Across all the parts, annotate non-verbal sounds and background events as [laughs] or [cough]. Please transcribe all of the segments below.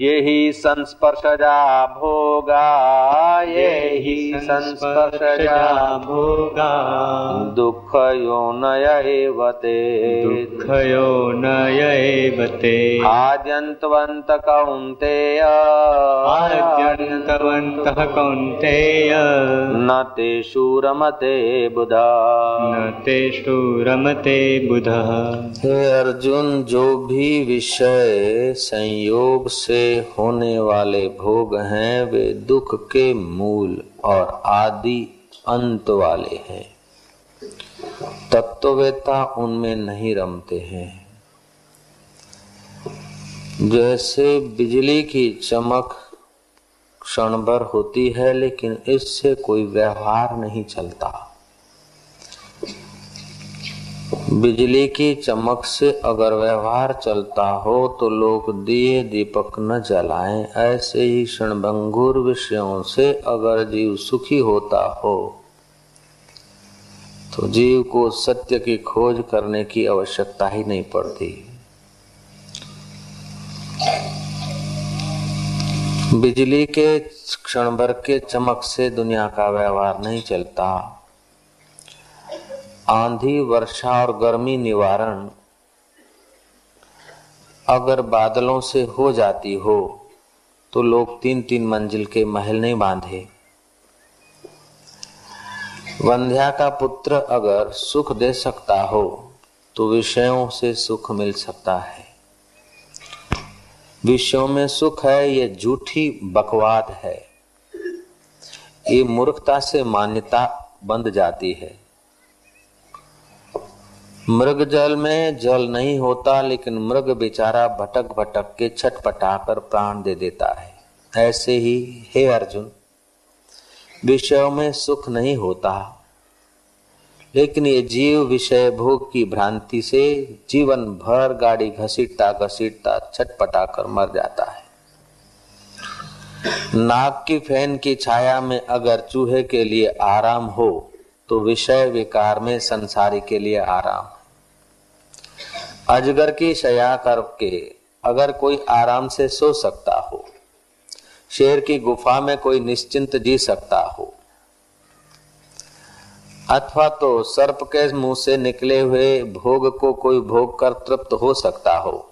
ये ही संस्पर्शजा भोगा। ये ही संस्पर्शजा भोगा। दुःख योनय एव ते दुःखयो न एव ते आद्यन्तवन्त कौन्तेय। आद्यन्तवन्तः कौन्तेय। न तेषु रमते बुधा। न तेषु रमते बुधः। हे अर्जुन जो भी विषय संयोग से होने वाले भोग हैं वे दुख के मूल और आदि अंत वाले हैं। तत्ववेता उनमें नहीं रमते हैं। जैसे बिजली की चमक क्षण भर होती है, लेकिन इससे कोई व्यवहार नहीं चलता। बिजली की चमक से अगर व्यवहार चलता हो तो लोग दिए दीपक न जलाएँ। ऐसे ही क्षणभंगुर विषयों से अगर जीव सुखी होता हो तो जीव को सत्य की खोज करने की आवश्यकता ही नहीं पड़ती। बिजली के क्षण भर के चमक से दुनिया का व्यवहार नहीं चलता। आंधी, वर्षा और गर्मी निवारण अगर बादलों से हो जाती हो तो लोग तीन तीन मंजिल के महल नहीं बांधे। वंध्या का पुत्र अगर सुख दे सकता हो तो विषयों से सुख मिल सकता है। विषयों में सुख है, ये झूठी बकवाद है। ये मूर्खता से मान्यता बंध जाती है। मृग जल में जल नहीं होता, लेकिन मृग बेचारा भटक भटक के छटपटा कर प्राण दे देता है। ऐसे ही हे अर्जुन विषयों में सुख नहीं होता। लेकिन ये जीव विषय भोग की भ्रांति से जीवन भर गाड़ी घसीटता घसीटता, छटपटा कर मर जाता है। नाक की फ़ैन की छाया में अगर चूहे के लिए आराम हो तो विषय विकार में संसारी के लिए आराम अजगर की शया करके अगर कोई आराम से सो सकता हो शेर की गुफा में कोई निश्चिंत जी सकता हो। अथवा तो सर्प के मुँह से निकले हुए भोग को कोई भोग कर तृप्त हो सकता हो।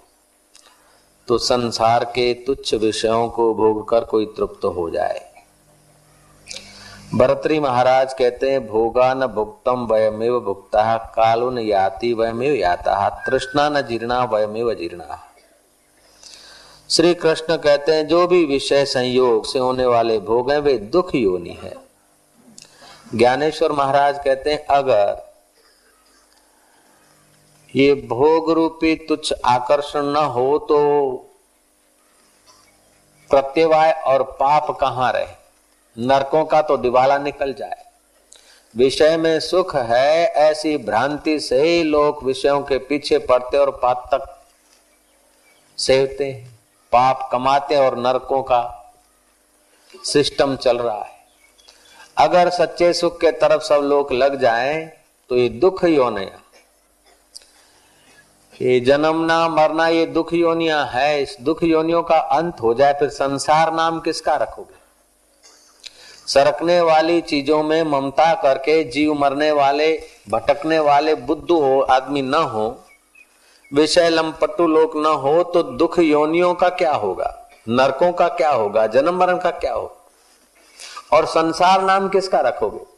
तो संसार के तुच्छ विषयों को भोग कर कोई तृप्त हो जाए। भरतरी महाराज कहते हैं भोगा न भुक्तम वयमेव भुक्ता कालो न याति वयमेव याता, तृष्णा न जीर्णा वयमेव जीर्णा। श्री कृष्ण कहते हैं, जो भी विषय संयोग से होने वाले भोग हैं, वे दुख योनि है। ज्ञानेश्वर महाराज कहते हैं, अगर ये भोग रूपी तुच्छ आकर्षण न हो तो प्रत्यवाय और पाप कहाँ रहे? नरकों का तो दिवाला निकल जाए। विषय में सुख है, ऐसी भ्रांति से ही लोग विषयों के पीछे पड़ते और पातक सेवते पाप कमाते और नरकों का सिस्टम चल रहा है। अगर सच्चे सुख के तरफ़ सब लोग लग जाएँ तो ये दुख योनिया ये जन्मना मरना ये दुख योनिया है। इस दुख योनियों का अंत हो जाए, फिर संसार नाम किसका रखोगे? सरकने वाली चीज़ों में ममता करके जीव मरने वाले, भटकने वाले बुद्ध हो, आदमी न हो विषय लंपटू लोग न हो तो दुख योनियों का क्या होगा? नरकों का क्या होगा? जन्म मरण का क्या होगा? और संसार नाम किसका रखोगे?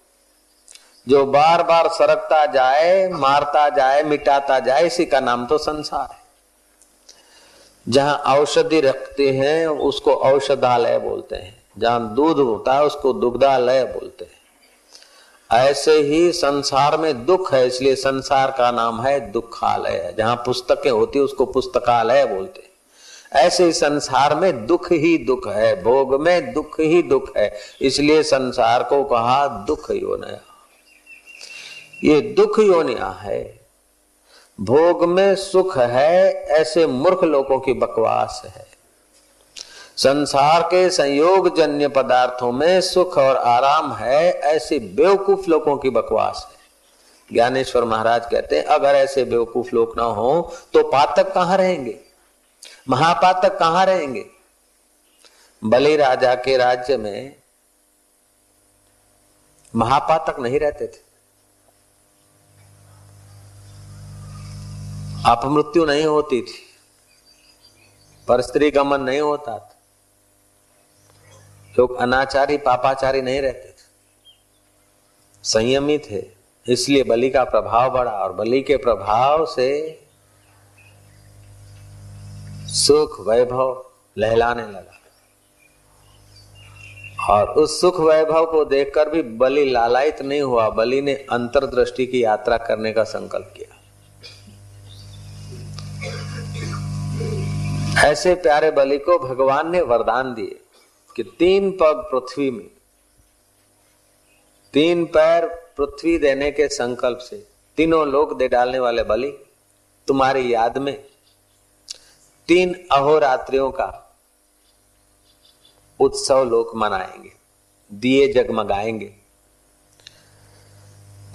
जो बार बार सरकता जाए, मारता जाए, मिटाता जाए, इसी का नाम तो संसार है। जहाँ औषधि रखते हैं, उसको औषधालय बोलते हैं। जहाँ दूध होता है, उसको दुग्धालय बोलते हैं। ऐसे ही संसार में दुख है, इसलिए संसार का नाम है दुखालय। है जहाँ पुस्तकें होती, उसको पुस्तकालय बोलते ऐसे ही संसार में दुख ही दुख है, भोग में दुख ही दुख है, इसलिए संसार को कहा दुख योनया। ये दुख योनिया है। भोग में सुख है, ऐसे मूर्ख लोगों की बकवास है। संसार के संयोग जन्य पदार्थों में सुख और आराम है, ऐसे बेवकूफ़ लोगों की बकवास है। ज्ञानेश्वर महाराज कहते हैं, अगर ऐसे बेवकूफ़ लोग ना हो तो पातक कहाँ रहेंगे? महापातक कहाँ रहेंगे? बलि राजा के राज्य में महापातक नहीं रहते थे। अपमृत्यु नहीं होती थी, पर स्त्री गमन नहीं होता था। लोग अनाचारी, पापाचारी नहीं रहते थे। संयमी थे, इसलिए बलि का प्रभाव बढ़ा और बलि के प्रभाव से सुख, वैभव लहलाने लगा। और उस सुख, वैभव को देखकर भी बलि लालायित नहीं हुआ, बलि ने अंतर्दृष्टि की यात्रा करने का संकल्प किया। ऐसे प्यारे बलि को भगवान ने वरदान दिए। कि तीन पग पृथ्वी में, तीन पैर पृथ्वी देने के संकल्प से, तीनों लोग दे डालने वाले बलि तुम्हारी याद में, तीन अहोरात्रियों का उत्सव लोग मनाएँगे, दिए जगमगाएँगे।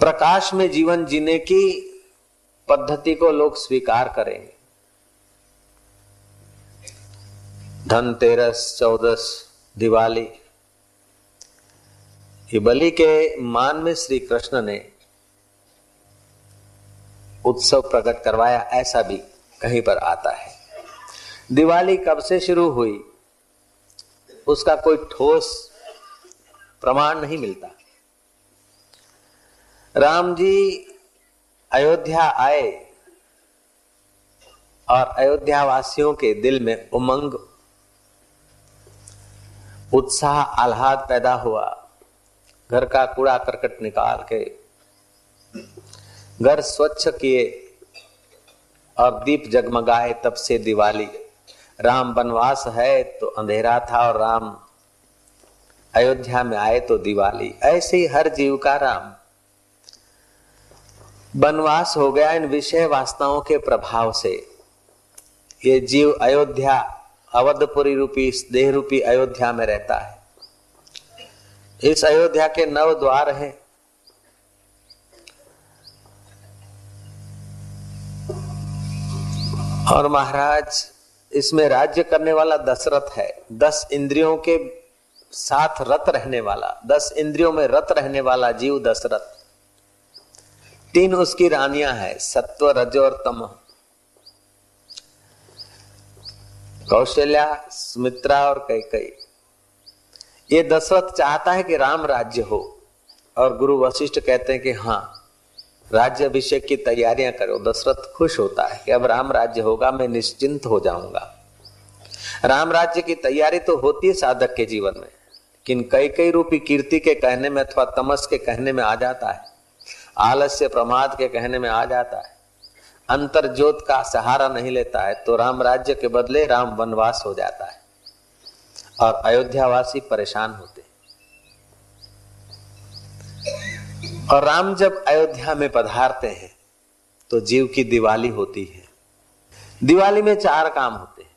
प्रकाश में जीवन जीने की पद्धति को लोग स्वीकार करेंगे। धनतेरस, चौदस दिवाली। ये बलि के मान में श्री कृष्ण ने उत्सव प्रकट करवाया, ऐसा भी कहीं पर आता है। दिवाली कब से शुरू हुई? उसका कोई ठोस प्रमाण नहीं मिलता। राम जी अयोध्या आए और अयोध्या वासियों के दिल में उमंग उत्साह आह्लाद पैदा हुआ। घर का कूड़ा करकट निकाल के घर स्वच्छ किए और दीप जगमगाए, तब से दिवाली। राम वनवास है तो अंधेरा था और राम अयोध्या में आए तो दिवाली। ऐसे ही हर जीव का राम। वनवास हो गया इन विषय वासनाओं के प्रभाव से। ये जीव अयोध्या अवधपुरी रूपी, देह रूपी अयोध्या में रहता है। इस अयोध्या के नव द्वार हैं। और महाराज, इसमें राज्य करने वाला दशरथ है। दस इंद्रियों के साथ रत रहने वाला, दस इंद्रियों में रत रहने वाला जीव दशरथ। तीन उसकी रानियाँ है, सत्व, रज और तम। कौशल्या, सुमित्रा और कई कई ये दशरथ चाहता है कि राम राज्य हो और गुरु वशिष्ठ कहते हैं कि हाँ राज्य अभिषेक की तैयारियाँ करो। दशरथ खुश होता है कि अब राम राज्य होगा, मैं निश्चिंत हो जाऊँगा। राम राज्य की तैयारी तो होती है साधक के जीवन में, किन कई कई रूपी कीर्ति के कहने में अथवा तमस के कहने में आ जाता है, आलस्य प्रमाद के कहने में आ जाता है। अंतर ज्योत का सहारा नहीं लेता है तो राम राज्य के बदले राम वनवास हो जाता है और अयोध्यावासी परेशान होते और राम जब अयोध्या में पधारते हैं तो जीव की दिवाली होती है। दिवाली में चार काम होते हैं।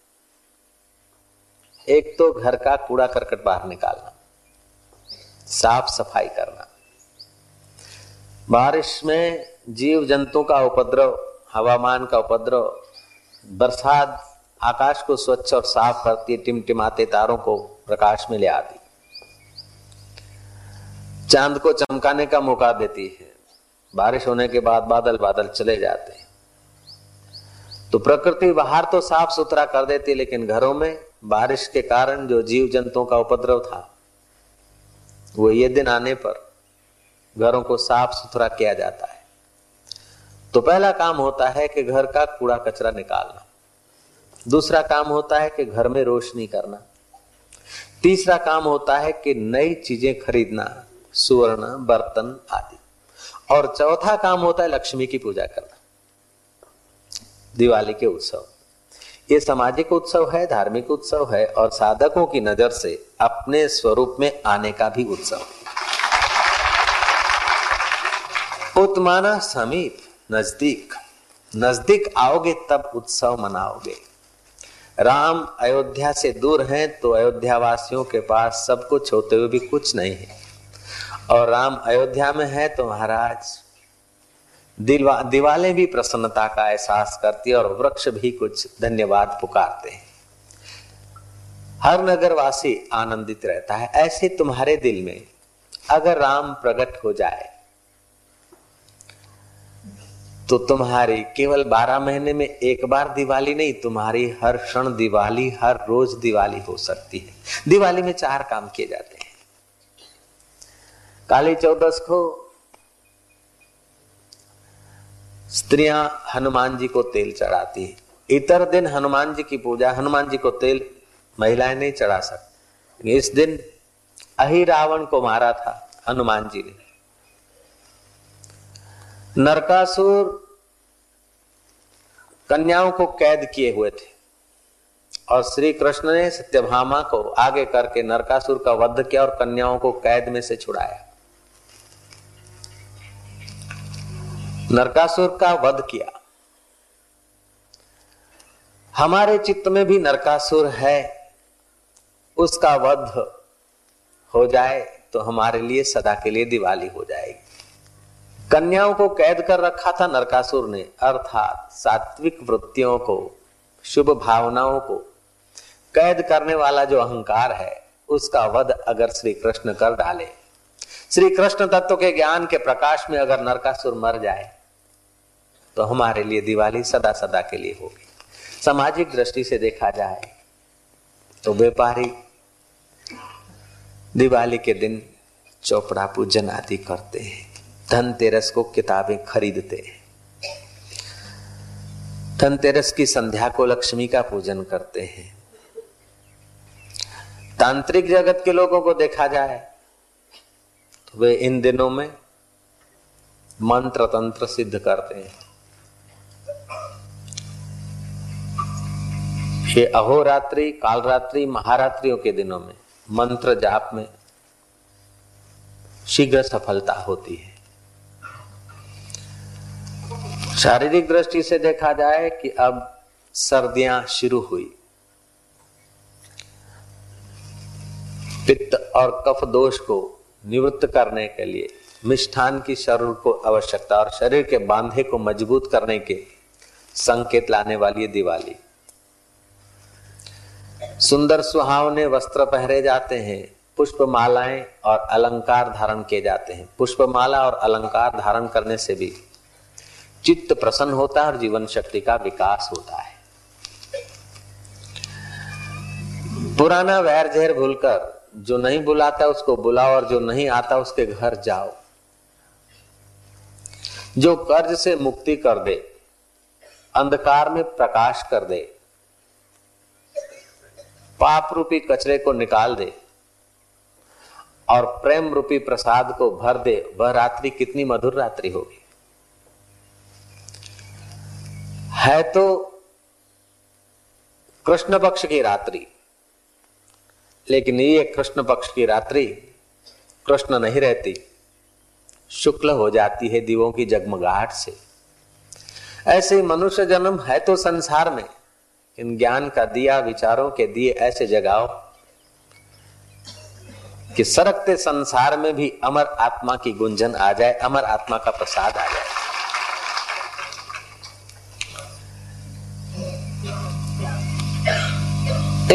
एक तो घर का कूड़ा करकट बाहर निकालना, साफ़ सफ़ाई करना। बारिश में जीव जंतु का उपद्रव हवामान का उपद्रव, बरसात, आकाश को स्वच्छ और साफ़ करती, टिमटिमाते तारों को प्रकाश में ले आती। चाँद को चमकाने का मौका देती है। बारिश होने के बाद बादल बादल चले जाते हैं। तो प्रकृति बाहर तो साफ़ सुथरा कर देती, लेकिन घरों में बारिश के कारण जो जीव जंतुओं का उपद्रव था, वो ये दिन आने पर घरों को साफ़ सुथरा किया जाता है। तो पहला काम होता है कि घर का कूड़ा कचरा निकालना। दूसरा काम होता है कि घर में रोशनी करना। तीसरा काम होता है कि नई चीज़ें खरीदना, सुवर्ण, बर्तन आदि। और चौथा काम होता है लक्ष्मी की पूजा करना। दिवाली के उत्सव। ये सामाजिक उत्सव है, धार्मिक उत्सव है और साधकों की नज़र से अपने स्वरूप में आने का भी उत्सव। उत्माना समीप। नज़दीक। नज़दीक आओगे, तब उत्सव मनाओगे। राम अयोध्या से दूर हैं तो अयोध्या वासियों के पास सब कुछ होते हुए भी कुछ नहीं है। और राम अयोध्या में है तो महाराज दिवाले भी प्रसन्नता का एहसास करती है और वृक्ष भी कुछ धन्यवाद पुकारते हैं। हर नगरवासी आनंदित रहता है। ऐसे तुम्हारे दिल में अगर राम प्रकट हो जाए तो तुम्हारी केवल बारह महीने में एक बार दिवाली नहीं, तुम्हारी हर क्षण दिवाली, हर रोज दिवाली हो सकती है। दिवाली में चार काम किए जाते हैं। काली चौदस को स्त्रियाँ हनुमान जी को तेल चढ़ाती है। इतर दिन हनुमान जी की पूजा, हनुमान जी को तेल महिलाएँ नहीं चढ़ा सकती। इस दिन अही रावण को मारा था हनुमान जी ने। नरकासुर कन्याओं को कैद किए हुए थे। और श्री कृष्ण ने सत्यभामा को आगे करके नरकासुर का वध किया और कन्याओं को कैद में से छुड़ाया। नरकासुर का वध किया। हमारे चित्त में भी नरकासुर है। उसका वध हो जाए तो हमारे लिए सदा के लिए दिवाली हो जाएगी। कन्याओं को कैद कर रखा था नरकासुर ने, अर्थात सात्विक वृत्तियों को, शुभ भावनाओं को। कैद करने वाला जो अहंकार है, उसका वध अगर श्री कृष्ण कर डाले। श्री कृष्ण तत्व के ज्ञान के प्रकाश में अगर नरकासुर मर जाए तो हमारे लिए दिवाली सदा सदा के लिए होगी। सामाजिक दृष्टि से देखा जाए तो व्यापारी दिवाली के दिन चौपड़ा पूजन आदि करते हैं। धनतेरस को किताबें खरीदते हैं। धनतेरस की संध्या को लक्ष्मी का पूजन करते हैं। तांत्रिक जगत के लोगों को देखा जाए तो वे इन दिनों में मंत्र तंत्र सिद्ध करते हैं। ये अहोरात्रि, कालरात्रि, महारात्रियों के दिनों में मंत्र जाप में शीघ्र सफलता होती है। शारीरिक दृष्टि से देखा जाए कि अब सर्दियाँ शुरू हुई। पित्त और कफ दोष को निवृत्त करने के लिए मिष्ठान की शरीर को आवश्यकता और शरीर के बांधे को मज़बूत करने के संकेत लाने वाली दिवाली। सुंदर सुहावने वस्त्र पहरे जाते हैं पुष्प मालाएँ और अलंकार धारण किए जाते हैं। पुष्प माला और अलंकार धारण करने से भी चित्त प्रसन्न होता है और जीवन शक्ति का विकास होता है। पुराना वैर जहर भूलकर, जो नहीं बुलाता उसको बुलाओ और जो नहीं आता उसके घर जाओ। जो कर्ज से मुक्ति कर दे, अंधकार में प्रकाश कर दे, पाप रूपी कचरे को निकाल दे और प्रेम रूपी प्रसाद को भर दे, वह रात्रि कितनी मधुर रात्रि होगी। है तो कृष्ण पक्ष की रात्रि। लेकिन ये कृष्ण पक्ष की रात्रि कृष्ण नहीं रहती। शुक्ल हो जाती है दीवों की जगमगाहट से। ऐसे ही मनुष्य जन्म है तो संसार में। इन ज्ञान का दिया, विचारों के दिए ऐसे जगाओ कि सरकते संसार में भी अमर आत्मा की गुंजन आ जाए, अमर आत्मा का प्रसाद आ जाए।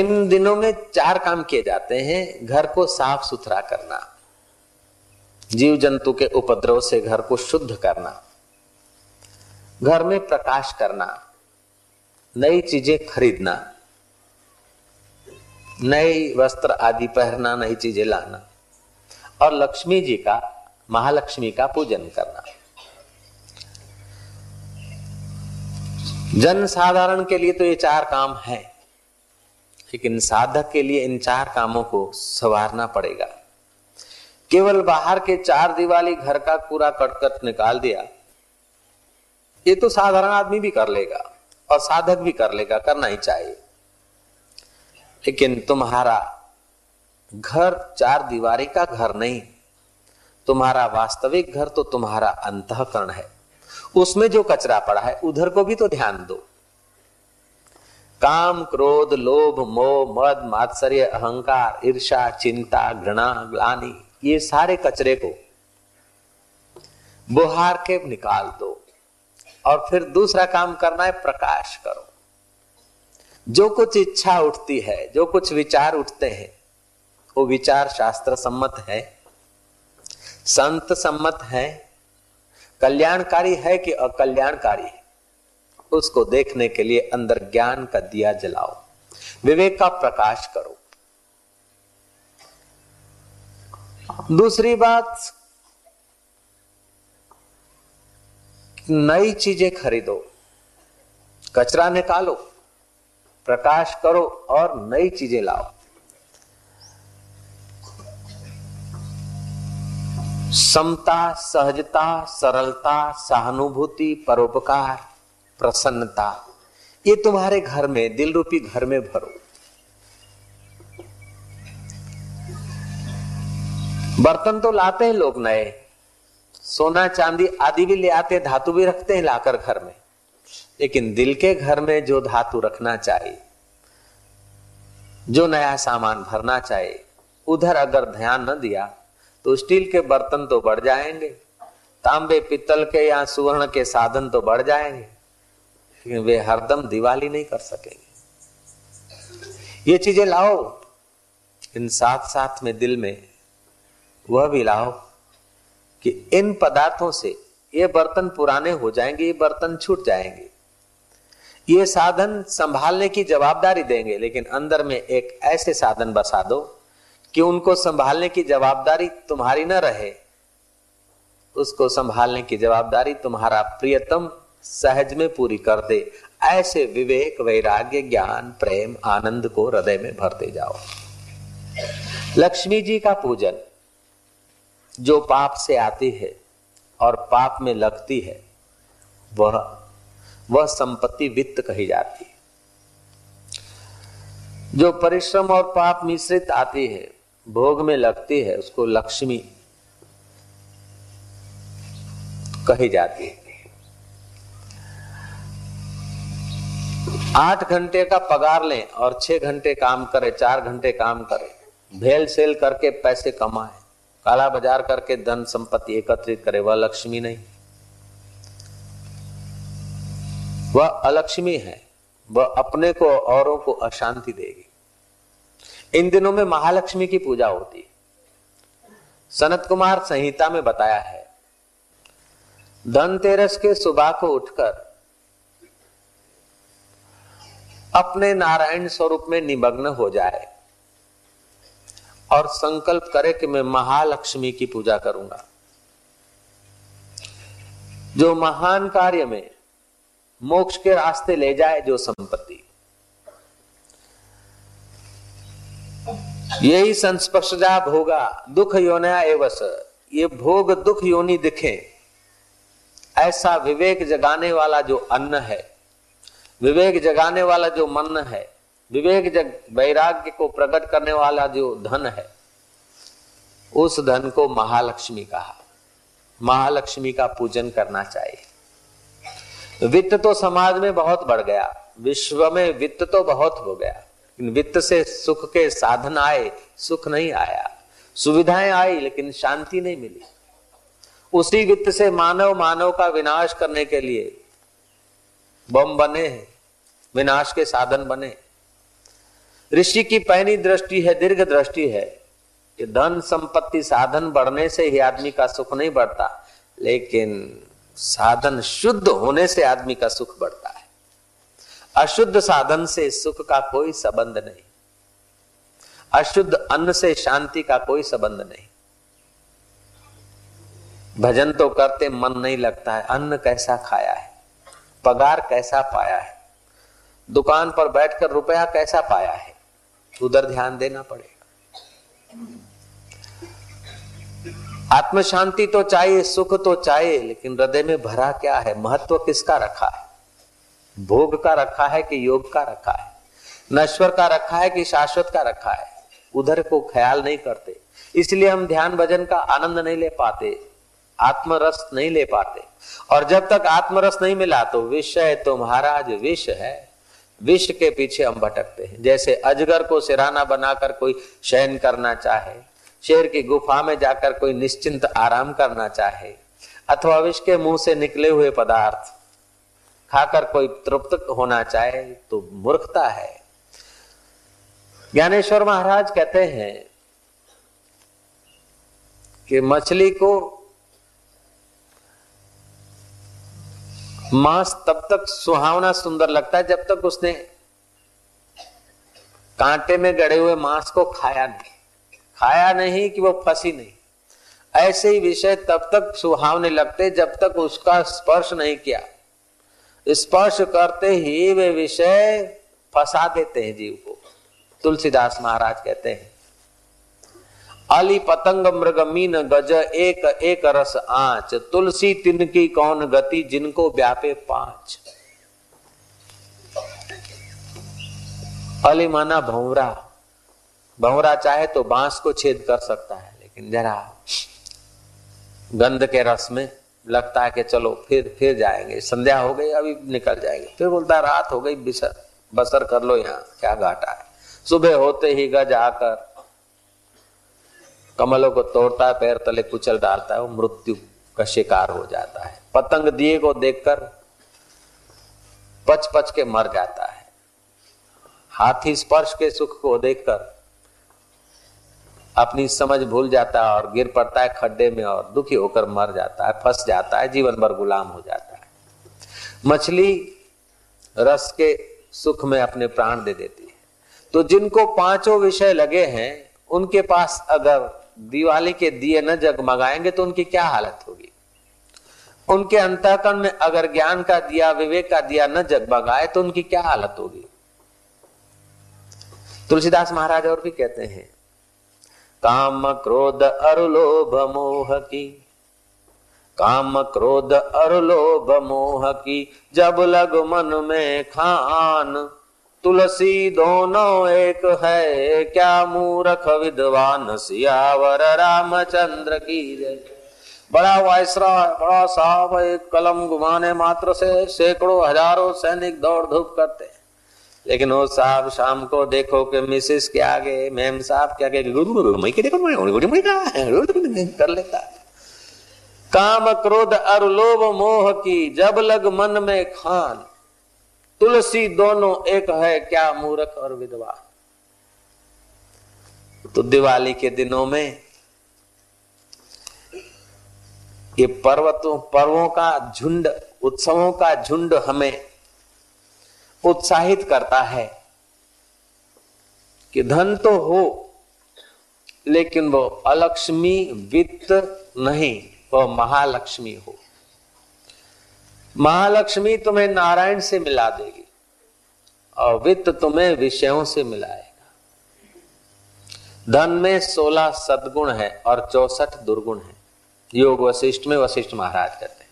इन दिनों में चार काम किए जाते हैं, घर को साफ़ सुथरा करना, जीव जंतु के उपद्रव से घर को शुद्ध करना, घर में प्रकाश करना, नई चीज़ें खरीदना नई वस्त्र आदि पहनना, नई चीज़ें लाना, और लक्ष्मी जी का, महालक्ष्मी का पूजन करना। जन साधारण के लिए तो ये चार काम है। लेकिन साधक के लिए इन चार कामों को संवारना पड़ेगा। केवल बाहर के चार दिवाली घर का कूड़ा कटकट निकाल दिया, ये तो साधारण आदमी भी कर लेगा और साधक भी कर लेगा, करना ही चाहिए। लेकिन तुम्हारा घर चार दीवारी का घर नहीं, तुम्हारा वास्तविक घर तो तुम्हारा अंतकरण है। उसमें जो कचरा पड़ा है, उधर को भी तो ध्यान दो। काम, क्रोध, लोभ, मोह, मद, मात्सर्य, अहंकार ईर्षा चिंता, घृणा, ग्लानी, ये सारे कचरे को बुहार के निकाल दो और फिर दूसरा काम करना है प्रकाश करो। जो कुछ इच्छा उठती है, जो कुछ विचार उठते हैं, वो विचार शास्त्र सम्मत है, संत सम्मत है, कल्याणकारी है कि अकल्याणकारी है? उसको देखने के लिए अंदर ज्ञान का दिया जलाओ। विवेक का प्रकाश करो। दूसरी बात, नई चीज़ें खरीदो। कचरा निकालो, प्रकाश करो और नई चीज़ें लाओ। समता, सहजता, सरलता, सहानुभूति, परोपकार प्रसन्नता। ये तुम्हारे घर में दिल रूपी घर में भरो। बर्तन तो लाते हैं लोग नए। सोना, चांदी आदि भी ले आते, धातु भी रखते हैं लाकर घर में। लेकिन दिल के घर में जो धातु रखना चाहिए जो नया सामान भरना चाहिए उधर अगर ध्यान न दिया तो स्टील के बर्तन तो बढ़ जाएँगे, तांबे, पित्तल के या सुवर्ण के साधन तो बढ़ जाएँगे। लेकिन वे हरदम दिवाली नहीं कर सकेंगे। ये चीज़ें लाओ। इन साथ साथ में दिल में वह भी लाओ कि इन पदार्थों से ये बर्तन पुराने हो जाएँगे, ये बर्तन छूट जाएँगे। ये साधन संभालने की जवाबदारी देंगे, लेकिन अंदर में एक ऐसे साधन बसा दो कि उनको संभालने की जवाबदारी तुम्हारी न रहे। उसको संभालने की जवाबदारी तुम्हारा प्रियतम सहज में पूरी कर दे। ऐसे विवेक, वैराग्य, ज्ञान, प्रेम, आनंद को हृदय में भरते जाओ। लक्ष्मी जी का पूजन जो पाप से आती है और पाप में लगती है, वह वह संपत्ति वित्त कही जाती है। जो परिश्रम और पाप मिश्रित आती है, भोग में लगती है, उसको लक्ष्मी कही जाती है। आठ घंटे का पगार लें और छह घंटे काम करे, चार घंटे काम करे। भेल सेल करके पैसे कमाए, काला बाज़ार करके धन संपत्ति एकत्रित करे, वह लक्ष्मी नहीं। वह अलक्ष्मी है, वह अपने को औरों को अशांति देगी। इन दिनों में महालक्ष्मी की पूजा होती है। सनत कुमार संहिता में बताया है, धनतेरस के सुबह को उठकर अपने नारायण स्वरूप में निमग्न हो जाए और संकल्प करे कि मैं महालक्ष्मी की पूजा करूँगा। जो महान कार्य में मोक्ष के रास्ते ले जाए जो संपत्ति। यही संस्पर्शजा भोगा दुख योनया एवस। ये भोग दुख योनि दिखे। ऐसा विवेक जगाने वाला जो अन्न है विवेक जगाने वाला जो मन है, विवेक जग, वैराग्य को प्रकट करने वाला जो धन है, उस धन को महालक्ष्मी कहा। महालक्ष्मी का पूजन करना चाहिए। वित्त तो समाज में बहुत बढ़ गया, विश्व में वित्त तो बहुत हो गया वित्त से सुख के साधन आए, सुख नहीं आया। सुविधाएँ आई, लेकिन शांति नहीं मिली। उसी वित्त से मानव मानव का विनाश करने के लिए बम बने हैं। विनाश के साधन बने। ऋषि की पहली दृष्टि है, दीर्घ दृष्टि है कि धन संपत्ति साधन बढ़ने से ही आदमी का सुख नहीं बढ़ता, लेकिन साधन शुद्ध होने से आदमी का सुख बढ़ता है। अशुद्ध साधन से सुख का कोई संबंध नहीं। अशुद्ध अन्न से शांति का कोई संबंध नहीं। भजन तो करते, मन नहीं लगता है, अन्न कैसा खाया है? पगार कैसा पाया है? दुकान पर बैठकर रुपया कैसा पाया है? उधर ध्यान देना पड़ेगा। आत्म शांति तो चाहिए, सुख तो चाहिए, लेकिन हृदय में भरा क्या है? महत्व किसका रखा है? भोग का रखा है कि योग का रखा है? नश्वर का रखा है कि शाश्वत का रखा है? उधर को ख्याल नहीं करते। इसलिए हम ध्यान भजन का आनंद नहीं ले पाते, आत्मरस नहीं ले पाते। और जब तक आत्मरस नहीं मिला तो विषय तो महाराज विष है। विष के पीछे हम भटकते हैं। जैसे अजगर को सिराना बनाकर कोई शयन करना चाहे, शेर की गुफा में जाकर कोई निश्चिंत आराम करना चाहे, अथवा विष के मुँह से निकले हुए पदार्थ खाकर कोई तृप्त होना चाहे तो मूर्खता है। ज्ञानेश्वर महाराज कहते हैं कि मछली को मांस तब तक सुहावना सुंदर लगता है जब तक उसने कांटे में गड़े हुए मांस को खाया नहीं। खाया नहीं कि वो फंसी नहीं। ऐसे ही विषय तब तक सुहावने लगते जब तक उसका स्पर्श नहीं किया। स्पर्श करते ही वे विषय फंसा देते हैं जीव को। तुलसीदास महाराज कहते हैं अली पतंग मृग मीन गज एक एक रस आँच। तुलसी तिनकी कौन गति जिनको व्यापे पाँच। अली माना भंवरा। भंवरा चाहे तो बाँस को छेद कर सकता है, लेकिन जरा गंध के रस में लगता है कि चलो फिर फिर जाएँगे। संध्या हो गई, अभी निकल जाएँगे। फिर बोलता रात हो गई बसर कर लो यहाँ, क्या घाटा है। सुबह होते ही गज आकर कमलों को तोड़ता है, पैर तले कुचल डालता है, वो मृत्यु का शिकार हो जाता है। पतंग दिए को देखकर पच पच के मर जाता है। हाथी स्पर्श के सुख को देखकर अपनी समझ भूल जाता है और गिर पड़ता है खड्डे में और दुखी होकर मर जाता है, फंस जाता है, जीवन भर गुलाम हो जाता है। मछली रस के सुख में अपने प्राण दे देती है। तो जिनको पाँचों विषय लगे हैं, उनके पास अगर दिवाली के दिए न जगमगाएँगे तो उनकी क्या हालत होगी? उनके अंतकरण में अगर ज्ञान का दिया, विवेक का दिया न जगमगाए तो उनकी क्या हालत होगी? तुलसीदास महाराज और भी कहते हैं, काम क्रोध अरुलोभ मोह की, काम क्रोध अरुलोभ मोह की, जब लग मन में खान तुलसी दोनों एक है। क्या मूर्ख विद्वान सियावर रामचंद्र की जय। बड़ा वायसरा, बड़ा साहब, एक कलम घुमाने मात्र से सैकड़ों हज़ारों सैनिक दौड़ धूप करते लेकिन वो साहब शाम को देखो कि मिसिस के आगे, मैम साहब के आगे कर लेता काम क्रोध और लोभ मोह की, जब लग मन में खान। तुलसी दोनों एक है, क्या मूर्ख और विधवा? तो दिवाली के दिनों में ये पर्वतों, पर्वों का झुंड, उत्सवों का झुंड हमें उत्साहित करता है कि धन तो हो, लेकिन वो अलक्ष्मी वित्त नहीं, वो महालक्ष्मी हो। महालक्ष्मी तुम्हें नारायण से मिला देगी और वित्त तुम्हें विषयों से मिलाएगा। धन में सोलह सदगुण है और चौसठ दुर्गुण है। योग वशिष्ठ में वशिष्ठ महाराज कहते हैं।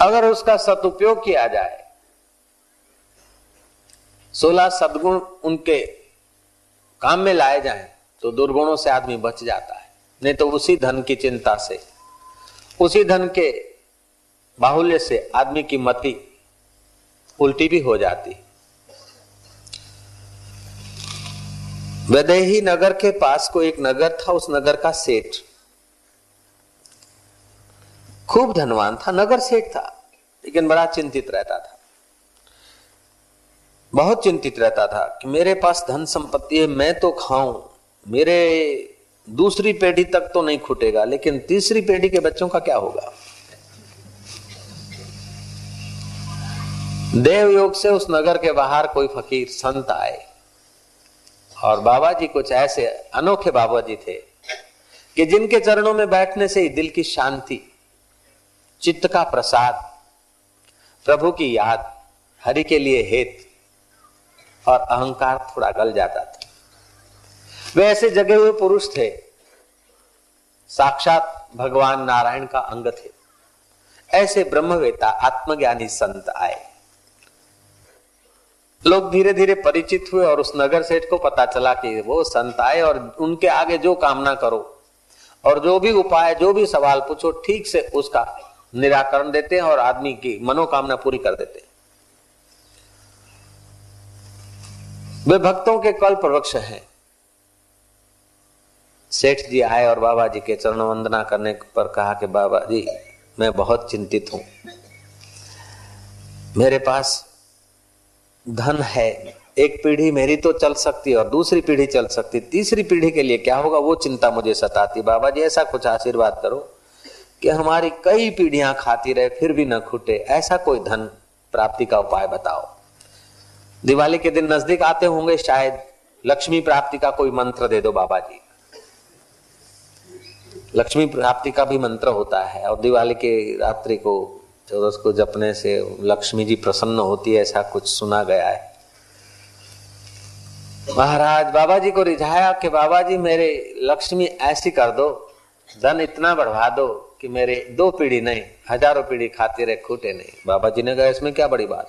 अगर उसका सदुपयोग किया जाए, सोलह सदगुण उनके काम में लाए जाए तो दुर्गुणों से आदमी बच जाता है। नहीं तो उसी धन की चिंता से, उसी धन के बाहुल्य से आदमी की मति उल्टी भी हो जाती। वैदेही नगर के पास को एक नगर था, उस नगर का सेठ। खूब धनवान था, नगर सेठ था, लेकिन बड़ा चिंतित रहता था। बहुत चिंतित रहता था कि मेरे पास धन संपत्ति है, मैं तो खाऊं, मेरे दूसरी पीढ़ी तक तो नहीं खुटेगा, लेकिन तीसरी पीढ़ी के बच्चों का क्या होगा? देव योग से उस नगर के बाहर कोई फकीर संत आए। और बाबा जी कुछ ऐसे अनोखे बाबा जी थे कि जिनके चरणों में बैठने से ही दिल की शांति, चित्त का प्रसाद, प्रभु की याद, हरि के लिए हेत और अहंकार थोड़ा गल जाता था। वे ऐसे जगे हुए पुरुष थे, साक्षात भगवान नारायण का अंग थे। ऐसे ब्रह्मवेता, आत्मज्ञानी संत आए। लोग धीरे धीरे परिचित हुए और उस नगर सेठ को पता चला कि वो संत आए और उनके आगे जो कामना करो और जो भी उपाय, जो भी सवाल पूछो, ठीक से उसका निराकरण देते हैं और आदमी की मनोकामना पूरी कर देते हैं। वे भक्तों के कल्प वृक्ष हैं। सेठ जी आए और बाबा जी के चरण वंदना करने पर कहा कि बाबा जी, मैं बहुत चिंतित हूँ। मेरे पास धन है। एक पीढ़ी मेरी तो चल सकती है और दूसरी पीढ़ी चल सकती तीसरी पीढ़ी के लिए क्या होगा? वो चिंता मुझे सताती बाबा जी, ऐसा कुछ आशीर्वाद करो कि हमारी कई पीढ़ियाँ खाती रहे, फिर भी न खुटे। ऐसा कोई धन प्राप्ति का उपाय बताओ। दिवाली के दिन नज़दीक आते होंगे शायद। लक्ष्मी प्राप्ति का कोई मंत्र दे दो बाबा जी। लक्ष्मी प्राप्ति का भी मंत्र होता है और दिवाली के रात्रि को चौदस को जपने से लक्ष्मी जी प्रसन्न होती है, ऐसा कुछ सुना गया है। महाराज बाबा जी को रिझाया कि बाबा जी मेरे लक्ष्मी ऐसी कर दो, धन इतना बढ़वा दो कि मेरे दो पीढ़ी नहीं, हज़ारों पीढ़ी खाते रहे खूटे नहीं। बाबा जी ने कहा, इसमें क्या बड़ी बात?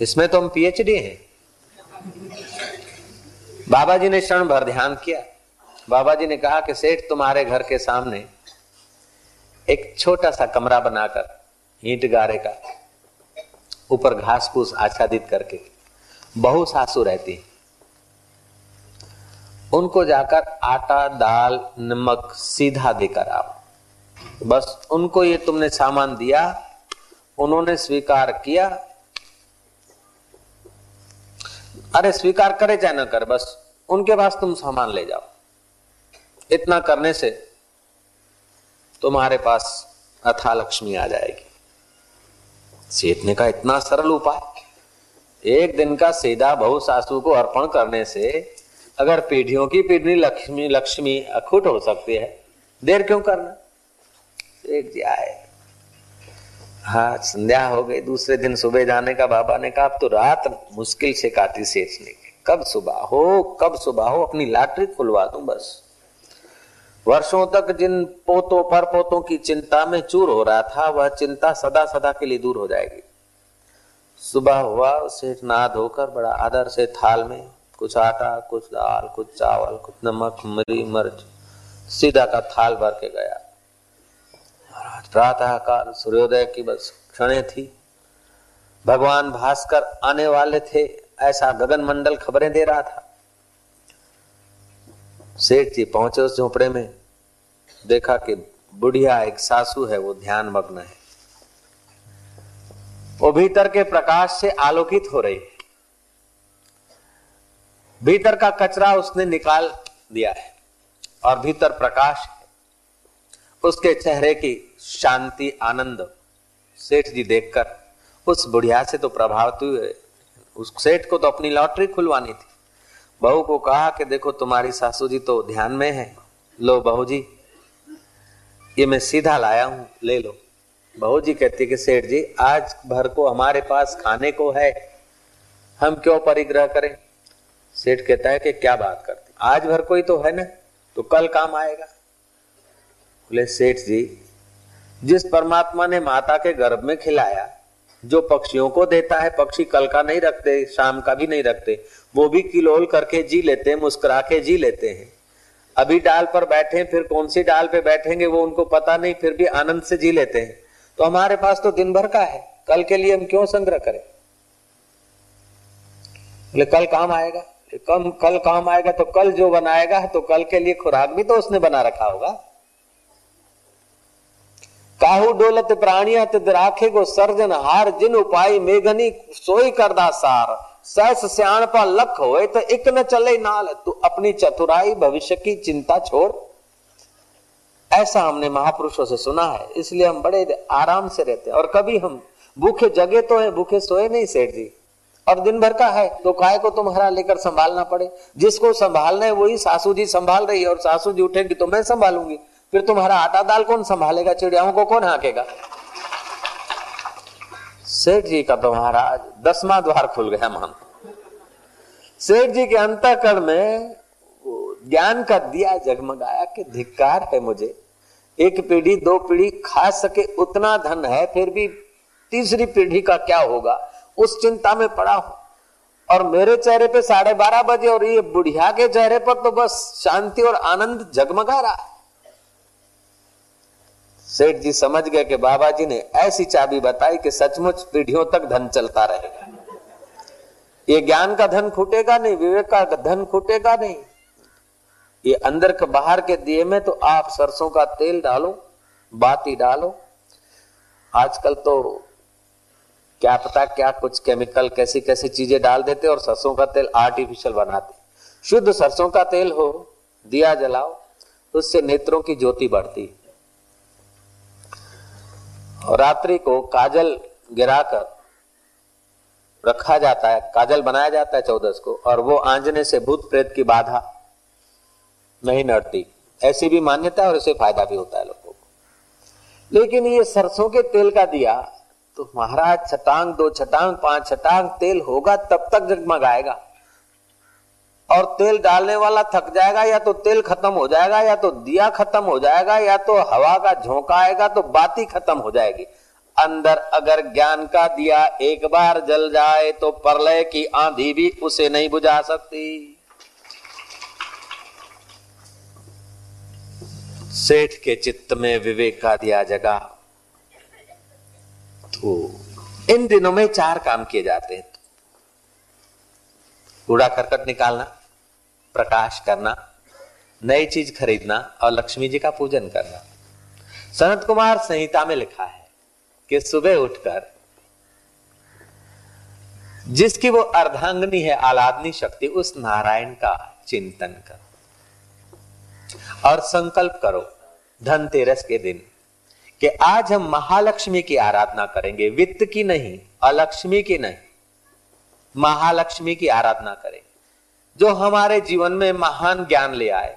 इसमें तो हम पीएचडी हैं। बाबा जी ने क्षण भर ध्यान किया। बाबा जी ने कहा कि सेठ तुम्हारे घर के सामने एक छोटा सा कमरा बनाकर ईंट गारे का ऊपर घास फूस आच्छादित करके बहु सासू रहती है। उनको जाकर आटा, दाल, नमक सीधा देकर आओ। बस उनको ये तुमने सामान दिया, उन्होंने स्वीकार किया। अरे स्वीकार करे चाहे ना करे, बस उनके पास तुम सामान ले जाओ। इतना करने से तुम्हारे पास अथा लक्ष्मी आ जाएगी। सेठ ने कहा इतना सरल उपाय एक दिन का सीधा बहु सासू को अर्पण करने से अगर पीढ़ियों की पीढ़ी लक्ष्मी लक्ष्मी अखुट हो सकती है, देर क्यों करना? एक जी आए हाँ संध्या हो गई, दूसरे दिन सुबह जाने का बाबा ने कहा, अब तो रात मुश्किल से काटी सेठ ने कब सुबह हो, कब सुबह हो, अपनी लाटरी खुलवा दू बस। वर्षों तक जिन पोतों पर पोतों की चिंता में चूर हो रहा था, वह चिंता सदा सदा के लिए दूर हो जाएगी। सुबह हुआ सेठ नहा धोकर बड़ा आदर से थाल में कुछ आटा, कुछ दाल, कुछ चावल, कुछ नमक, मरी मर्च, सीधा का थाल भर के गया। प्रातः काल सूर्योदय की बस क्षणे थी। भगवान भास्कर आने वाले थे, ऐसा गगन मंडल खबरें दे रहा था। सेठ जी पहुँचे उस झोपड़े में। देखा कि बुढ़िया एक सासू है, वो ध्यान मग्न है। वो भीतर के प्रकाश से आलोकित हो रही है। भीतर का कचरा उसने निकाल दिया है और भीतर प्रकाश है। उसके चेहरे की शांति, आनंद सेठ जी देखकर, उस बुढ़िया से तो प्रभावित हुए। उस सेठ को तो अपनी लॉटरी खुलवानी थी। बहू को कहा कि देखो, तुम्हारी सासू जी तो ध्यान में है। लो बहू जी ये मैं सीधा लाया हूँ, ले लो। बहू जी कहती कि, सेठ जी, आज भर को हमारे पास खाने को है, हम क्यों परिग्रह करें? सेठ कहता है कि, क्या बात करते आज भर कोई तो है ना तो कल काम आएगा। बोले, सेठ जी, जिस परमात्मा ने माता के गर्भ में खिलाया, जो पक्षियों को देता है, पक्षी कल का नहीं रखते, शाम का भी नहीं रखते, वो भी किलोल करके जी लेते हैं, मुस्कुरा के जी लेते हैं। अभी डाल पर बैठे, फिर कौन सी डाल पे बैठेंगे वो उनको पता नहीं, फिर भी आनंद से जी लेते हैं। तो हमारे पास तो दिन भर का है। कल के लिए हम क्यों संग्रह करें? बोले, कल काम आएगा। कम, कल काम आएगा तो कल जो बनाएगा तो कल के लिए खुराक भी तो उसने बना रखा होगा। काहू डोलत प्राणिया तिद राखे गो सर्जन, हार जिन उपाय मेघनी सोई करदा सार। सहस सियाण पा लख होए तो एक न चले नाल। तू अपनी चतुराई भविष्य की चिंता छोड़। ऐसा हमने महापुरुषों से सुना है, इसलिए हम बड़े आराम से रहते हैं। और कभी हम भूखे जगे तो है, भूखे सोए नहीं सेठ जी। और दिन भर का है तो काय को तुम्हारा लेकर संभालना पड़े? जिसको संभालना है, वही सासू जी संभाल रही है। और सासू जी उठेगी तो मैं संभालूँगी। फिर तुम्हारा आटा दाल कौन संभालेगा? चिड़ियाओं को कौन हाकेगा? सेठ जी का तो महाराज दसवां द्वार खुल गया मान सेठ जी के अंतकरण में ज्ञान का दिया जगमगाया कि धिक्कार है मुझे। एक पीढ़ी, दो पीढ़ी खा सके उतना धन है, फिर भी तीसरी पीढ़ी का क्या होगा? उस चिंता में पड़ा हूँ। और मेरे चेहरे पे साढ़े बारह बजे और ये बुढ़िया के चेहरे पर तो बस शांति और आनंद जगमगा रहा है। सेठ जी समझ गए कि बाबा जी ने ऐसी चाबी बताई कि सचमुच पीढ़ियों तक धन चलता रहेगा। ये ज्ञान का धन खुटेगा नहीं, विवेक का धन खुटेगा नहीं। ये अंदर के बाहर के दिए में तो आप सरसों का तेल डालो, बाती डालो। आजकल तो क्या पता क्या कुछ केमिकल कैसी कैसी चीज़ें डाल देते और सरसों का तेल आर्टिफिशियल बनाते। शुद्ध सरसों का तेल हो, दिया जलाओ, उससे नेत्रों की ज्योति बढ़ती। और रात्रि को काजल गिराकर रखा जाता है, काजल बनाया जाता है चौदस को, और वो आंजने से भूत प्रेत की बाधा नहीं नड़ती। ऐसी भी मान्यता है और इसे फ़ायदा भी होता है लोगों को। लेकिन ये सरसों के तेल का दिया तो महाराज छटांग, दो छटांग, पाँच छटांग तेल होगा, तब तक जगमगाएगा। और तेल डालने वाला थक जाएगा, या तो तेल खत्म हो जाएगा, या तो दिया खत्म हो जाएगा, या तो हवा का झोंका आएगा तो बाती खत्म हो जाएगी। अंदर अगर ज्ञान का दिया एक बार जल जाए तो प्रलय की आंधी भी उसे नहीं बुझा सकती। सेठ के चित्त में विवेक का दिया जगा। तो इन दिनों में चार काम किए जाते हैं। कूड़ा करकट निकालना प्रकाश करना, नई चीज़ खरीदना और लक्ष्मी जी का पूजन करना। सनत कुमार संहिता में लिखा है कि सुबह उठकर जिसकी वो अर्धांगनी है आलादनी शक्ति, उस नारायण का चिंतन करो और संकल्प करो धनतेरस के दिन कि आज हम महालक्ष्मी की आराधना करेंगे। वित्त की नहीं, अलक्ष्मी की नहीं, महालक्ष्मी की आराधना करें जो हमारे जीवन में महान ज्ञान ले आए,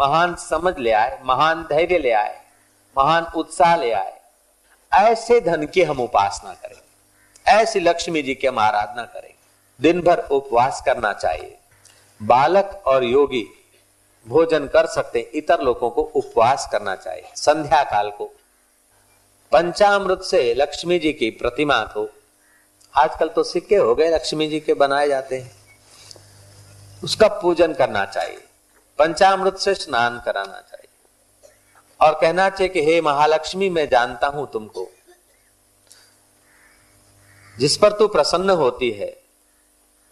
महान समझ ले आए, महान धैर्य ले आए, महान उत्साह ले आए, ऐसे धन की हम उपासना करें ऐसी लक्ष्मी जी की हम आराधना करें दिन भर उपवास करना चाहिए। बालक और योगी भोजन कर सकते इतर लोगों को उपवास करना चाहिए। संध्या काल को। पंचामृत से लक्ष्मी जी की प्रतिमा को। आजकल तो सिक्के हो गए लक्ष्मी जी के बनाए जाते हैं। उसका पूजन करना चाहिए। पंचामृत से स्नान कराना चाहिए। और कहना चाहिए कि, हे महालक्ष्मी, मैं जानता हूँ तुमको। जिस पर तू प्रसन्न होती है,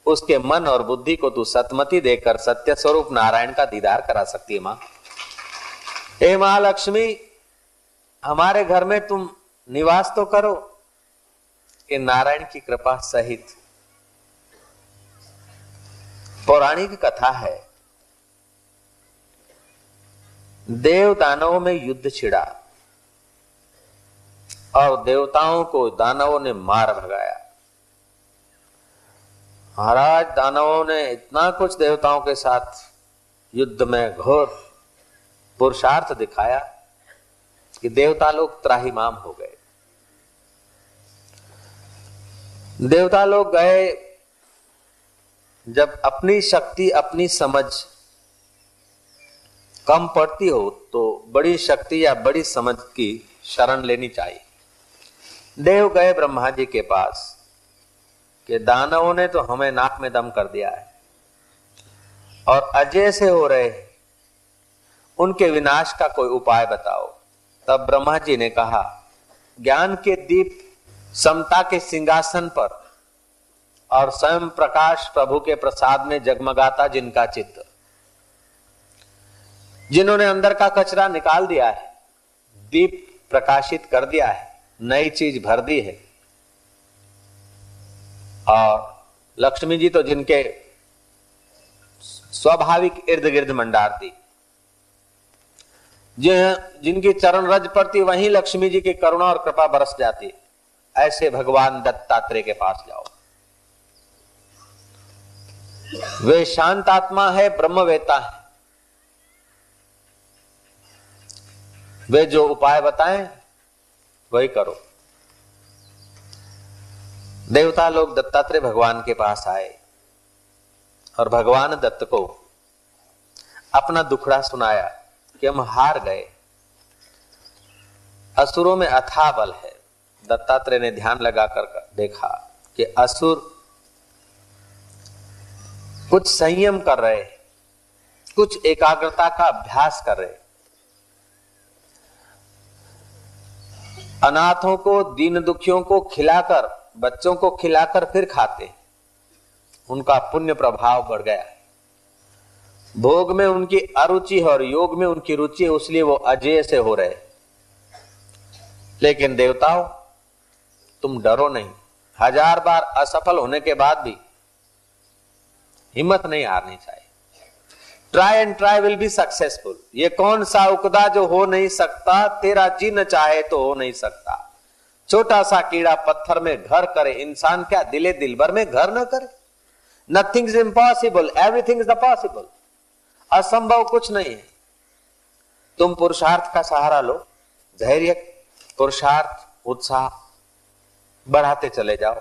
उसके मन और बुद्धि को तू सतमति देकर सत्य स्वरूप नारायण का दीदार करा सकती है माँ। हे महालक्ष्मी, हमारे घर में तुम निवास तो करो, कि नारायण की कृपा सहित पौराणिक कथा है। देव दानवों में युद्ध छिड़ा और देवताओं को दानवों ने मार भगाया। महाराज, दानवों ने इतना कुछ देवताओं के साथ युद्ध में घोर पुरुषार्थ दिखाया कि देवता लोग त्राहीमाम हो गए। देवता लोग गए जब अपनी शक्ति, अपनी समझ कम पड़ती हो तो बड़ी शक्ति या बड़ी समझ की शरण लेनी चाहिए। देव गए ब्रह्मा जी के पास, कि दानवों ने तो हमें नाक में दम कर दिया है, और अजय से हो रहे उनके विनाश का कोई उपाय बताओ। तब ब्रह्मा जी ने कहा, ज्ञान के दीप समता के सिंहासन पर और स्वयं प्रकाश प्रभु के प्रसाद में जगमगाता जिनका चित्र जिन्होंने अंदर का कचरा निकाल दिया है, दीप प्रकाशित कर दिया है, नई चीज़ भर दी है। और लक्ष्मी जी तो जिनके स्वाभाविक इर्द गिर्द मंडारती। जिनकी चरण रज पड़ती, वहीं लक्ष्मी जी की करुणा और कृपा बरस जाती। ऐसे भगवान दत्तात्रेय के पास जाओ। वे शांत आत्मा है, ब्रह्मवेता है। वे जो उपाय बताएँ, वही करो। देवता लोग दत्तात्रेय भगवान के पास आए और भगवान दत्त को अपना दुखड़ा सुनाया कि हम हार गए। असुरों में अथा बल है। दत्तात्रेय ने ध्यान लगाकर देखा कि असुर कुछ संयम कर रहे कुछ एकाग्रता का अभ्यास कर रहे अनाथों को, दीन दुखियों को खिलाकर, बच्चों को खिलाकर फिर खाते उनका पुण्य प्रभाव बढ़ गया भोग में उनकी अरुचि है और योग में उनकी रुचि है इसलिए वो अजय से हो रहे लेकिन देवताओं, तुम डरो नहीं। हज़ार बार असफल होने के बाद भी हिम्मत नहीं हारनी चाहिए। Try and try will be successful ये कौन सा उकदा जो हो नहीं सकता, तेरा जी न चाहे तो हो नहीं सकता। छोटा सा कीड़ा पत्थर में घर करे, इंसान क्या दिले दिल भर में घर न करे? Nothing is impossible everything is the possible असंभव कुछ नहीं है। तुम पुरुषार्थ का सहारा लो धैर्य पुरुषार्थ, उत्साह, बढ़ाते चले जाओ।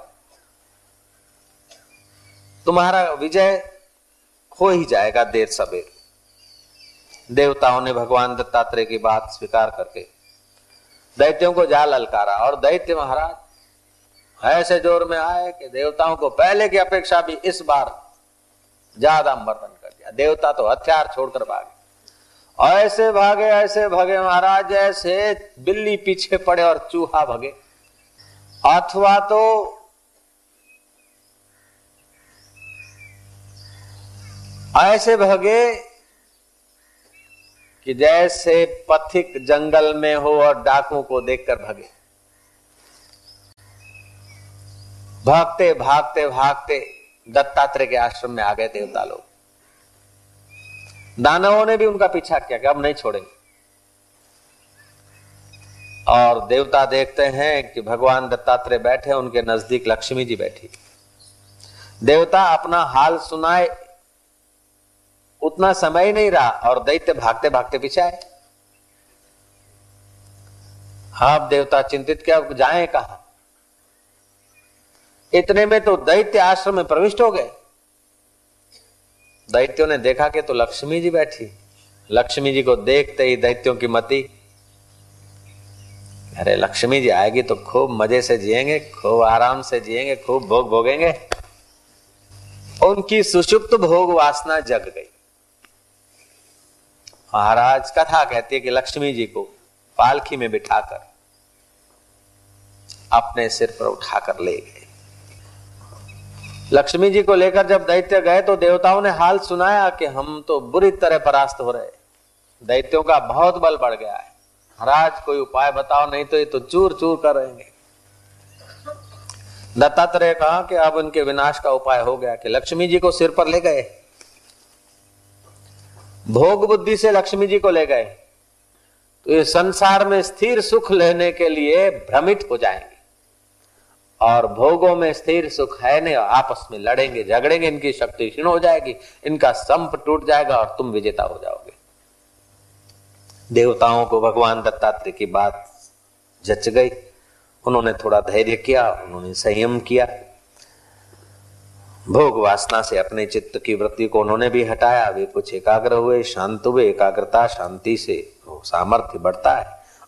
तुम्हारा विजय हो ही जाएगा देर सवेर। देवताओं ने भगवान दत्तात्रेय की बात स्वीकार करके दैत्यों को जा ललकारा और दैत्य महाराज ऐसे ज़ोर में आए कि देवताओं को पहले की अपेक्षा भी इस बार ज़्यादा मर्दन कर दिया। देवता तो हथियार छोड़कर भागे। ऐसे भागे ऐसे भागे महाराज, ऐसे बिल्ली पीछे पड़े और चूहा भगे। अथवा तो ऐसे भगे कि जैसे पथिक जंगल में हो और डाकू को देखकर भगे। भागते भागते भागते दत्तात्रेय के आश्रम में आ गए देवता लोग। दानवों ने भी उनका पीछा किया कि अब नहीं छोड़ेंगे। और देवता देखते हैं कि भगवान दत्तात्रेय बैठे उनके नज़दीक लक्ष्मी जी बैठी। देवता अपना हाल सुनाए उतना समय ही नहीं रहा और दैत्य भागते भागते पीछे आए। आप देवता चिंतित क्या, जाए कहा? इतने में तो दैत्य आश्रम में प्रविष्ट हो गए। दैत्यों ने देखा कि तो लक्ष्मी जी बैठी। लक्ष्मी जी को देखते ही दैत्यों की मती। अरे लक्ष्मी जी आएगी तो खूब मज़े से जिएँगे, खूब आराम से जिएँगे, खूब भोग भोगेंगे। उनकी सुषुप्त भोग वासना जग गई। महाराज कथा कहती है कि लक्ष्मी जी को पालखी में बिठाकर अपने सिर पर उठाकर ले गए। लक्ष्मी जी को लेकर जब दैत्य गए तो देवताओं ने हाल सुनाया कि हम तो बुरी तरह परास्त हो रहे। दैत्यों का बहुत बल बढ़ गया है। महाराज, कोई उपाय बताओ, नहीं तो ये तो चूर चूर कर रहेंगे दत्तात्रेय कहा कि अब उनके विनाश का उपाय हो गया कि लक्ष्मी जी को सिर पर ले गए। भोग बुद्धि से लक्ष्मी जी को ले गए। तो ये संसार में स्थिर सुख लेने के लिए भ्रमित हो जाएँगे। और भोगों में स्थिर सुख है नहीं आपस में लड़ेंगे, झगड़ेंगे, इनकी शक्ति क्षीण हो जाएगी, इनका संप टूट जाएगा और तुम विजेता हो जाओगे। देवताओं को भगवान दत्तात्रेय की बात जच गई। उन्होंने थोड़ा धैर्य किया, उन्होंने संयम किया। भोग वासना से अपने चित्त की वृत्ति को उन्होंने भी हटाया। वे कुछ एकाग्र हुए, शांत हुए, एकाग्रता, शांति से सामर्थ्य बढ़ता है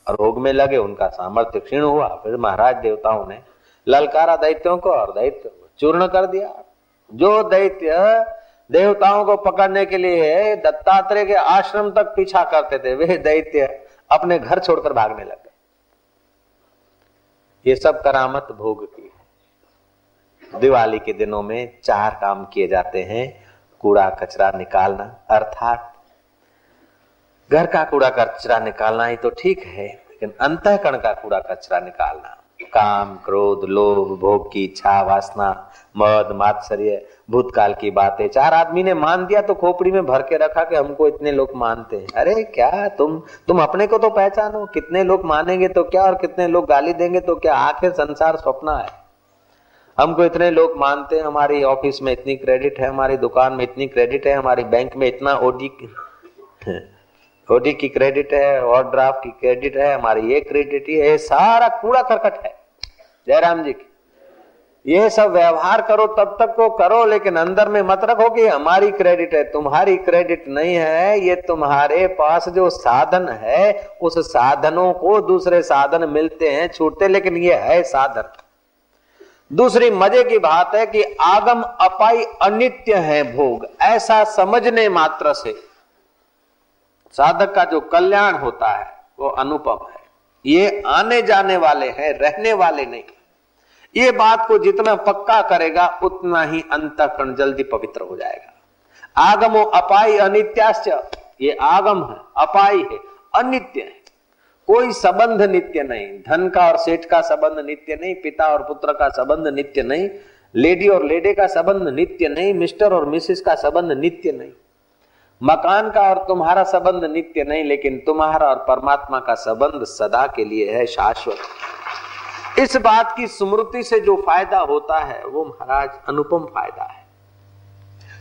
और भोग में लगे, उनका सामर्थ्य क्षीण हुआ। फिर महाराज देवताओं ने ललकारा दैत्यों को और दैत्य चूर्ण कर दिया। जो दैत्य देवताओं को पकड़ने के लिए दत्तात्रेय के आश्रम तक पीछा करते थे, वे दैत्य अपने घर छोड़कर भागने लग गए। ये सब करामत भोग की दिवाली के दिनों में चार काम किए जाते हैं, कूड़ा कचरा निकालना, अर्थात घर का कूड़ा कचरा निकालना ही तो ठीक है, लेकिन अंतःकरण का कूड़ा कचरा निकालना। काम, क्रोध, लोभ, भोग की इच्छा, वासना, मद, मात्सर्य, भूतकाल की बातें। चार आदमी ने मान दिया तो खोपड़ी में भर के रखा कि हमको इतने लोग मानते हैं। अरे क्या तुम तुम अपने को तो पहचानो, कितने लोग मानेंगे तो क्या और कितने लोग गाली देंगे तो क्या आखिर संसार स्वप्न है? हमको इतने लोग मानते हैं, हमारी ऑफ़िस में इतनी क्रेडिट है, हमारी दुकान में इतनी क्रेडिट है, हमारी बैंक में इतना ओडी ओडी की क्रेडिट है, और ड्राफ्ट की क्रेडिट है, हमारी ये क्रेडिट है सारा कूड़ा करकट है। जयराम जी की। ये सब व्यवहार करो, तब तक को करो, लेकिन अंदर में मत रखो कि हमारी क्रेडिट है, तुम्हारी क्रेडिट नहीं है, ये तुम्हारे पास जो साधन है, उस साधनों को दूसरे साधन मिलते हैं, छूटते लेकिन ये है साधन। दूसरी मज़े की बात है कि आगम अपाई अनित्य है भोग, ऐसा समझने मात्र से। साधक का जो कल्याण होता है, वो अनुपम है। ये आने जाने वाले हैं, रहने वाले नहीं। ये बात को जितना पक्का करेगा, उतना ही अंतकरण जल्दी पवित्र हो जाएगा। आगमो अपाई अनित्याश्च, ये आगम है, अपाई है, अनित्य है। कोई संबंध नित्य नहीं। धन का और सेठ का संबंध नित्य नहीं, पिता और पुत्र का संबंध नित्य नहीं, लेडी और लेडे का संबंध नित्य नहीं, मिस्टर और मिसेस का संबंध नित्य नहीं। मकान का और तुम्हारा संबंध नित्य नहीं, लेकिन तुम्हारा और परमात्मा का संबंध सदा के लिए है शाश्वत। इस बात की स्मृति से जो फ़ायदा होता है, वो महाराज अनुपम फ़ायदा है।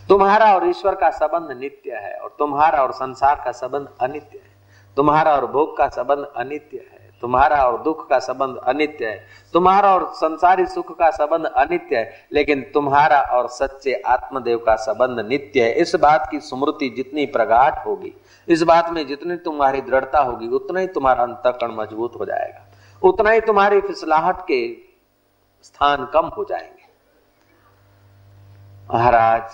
तुम्हारा और ईश्वर का संबंध नित्य है और तुम्हारा और संसार का संबंध अनित्य है। तुम्हारा और भोग का संबंध अनित्य है। तुम्हारा और दुख का संबंध अनित्य है। तुम्हारा और संसारी सुख का संबंध अनित्य है, लेकिन तुम्हारा और सच्चे आत्मदेव का संबंध नित्य है। इस बात की स्मृति जितनी प्रगाट होगी, इस बात में जितनी तुम्हारी दृढ़ता होगी, उतना ही तुम्हारा अंतकरण मज़बूत हो जाएगा। उतना ही तुम्हारी फिसलाहट के स्थान कम हो जाएँगे। महाराज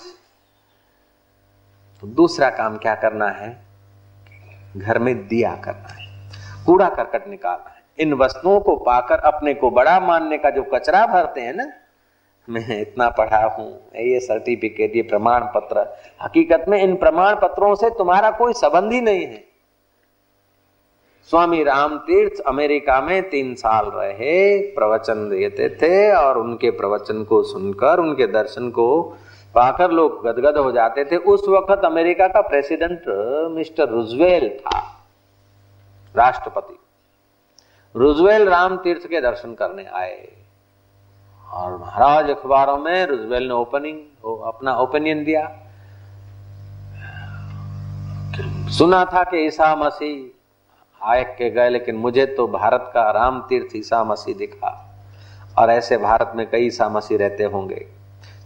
तो दूसरा काम क्या करना है? घर में दिया करना है, कूड़ा करकट निकालना है। इन वस्तुओं को पाकर अपने को बड़ा मानने का जो कचरा भरते हैं ना, मैं इतना पढ़ा हूँ, ये सर्टिफिकेट ये प्रमाण पत्र हकीकत में इन प्रमाण पत्रों से तुम्हारा कोई संबंध ही नहीं है। स्वामी राम तीर्थ अमेरिका में तीन साल रहे, प्रवचन देते थे और उनके प्रवचन को सुनकर, उनके दर्शन को पाकर लोग गदगद हो जाते थे। उस वक्त अमेरिका का प्रेसिडेंट, मिस्टर रुजवेल था, राष्ट्रपति। रुजवेल राम तीर्थ के दर्शन करने आए। और महाराज अखबारों में रुजवेल ने ओपनिंग अपना ओपिनियन दिया। सुना था कि ईसा मसीह आए के गए, लेकिन मुझे तो भारत का राम तीर्थ ईसा मसीह दिखा। और ऐसे भारत में कई ईसा मसीह रहते होंगे।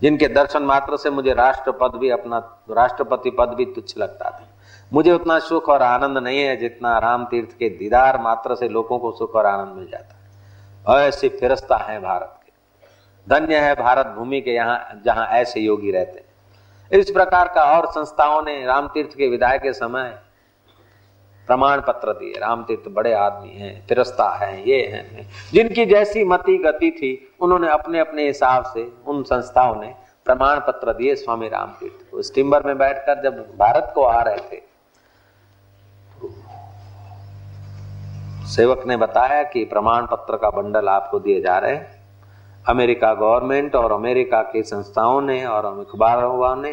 जिनके दर्शन मात्र से मुझे राष्ट्र पद भी अपना, राष्ट्रपति पद भी तुच्छ लगता था। मुझे उतना सुख और आनंद नहीं है जितना राम तीर्थ के दीदार मात्र से लोगों को सुख और आनंद मिल जाता है। ऐसी फिरस्ता है भारत के। धन्य है भारत भूमि के यहाँ, जहाँ ऐसे योगी रहते हैं। इस प्रकार का और संस्थाओं ने राम तीर्थ के विदाय के समय प्रमाण पत्र दिए राम तीर्थ बड़े आदमी हैं फिरस्ता है, ये है जिनकी जैसी मति गति थी, उन्होंने अपने अपने हिसाब से उन संस्थाओं ने प्रमाण पत्र दिए स्वामी राम तीर्थ को स्टीमर में बैठकर जब भारत को आ रहे थे, सेवक ने बताया कि प्रमाण पत्र का बंडल आपको दिए जा रहे हैं। अमेरिका गवर्नमेंट और अमेरिका की संस्थाओं ने और अखबारों ने,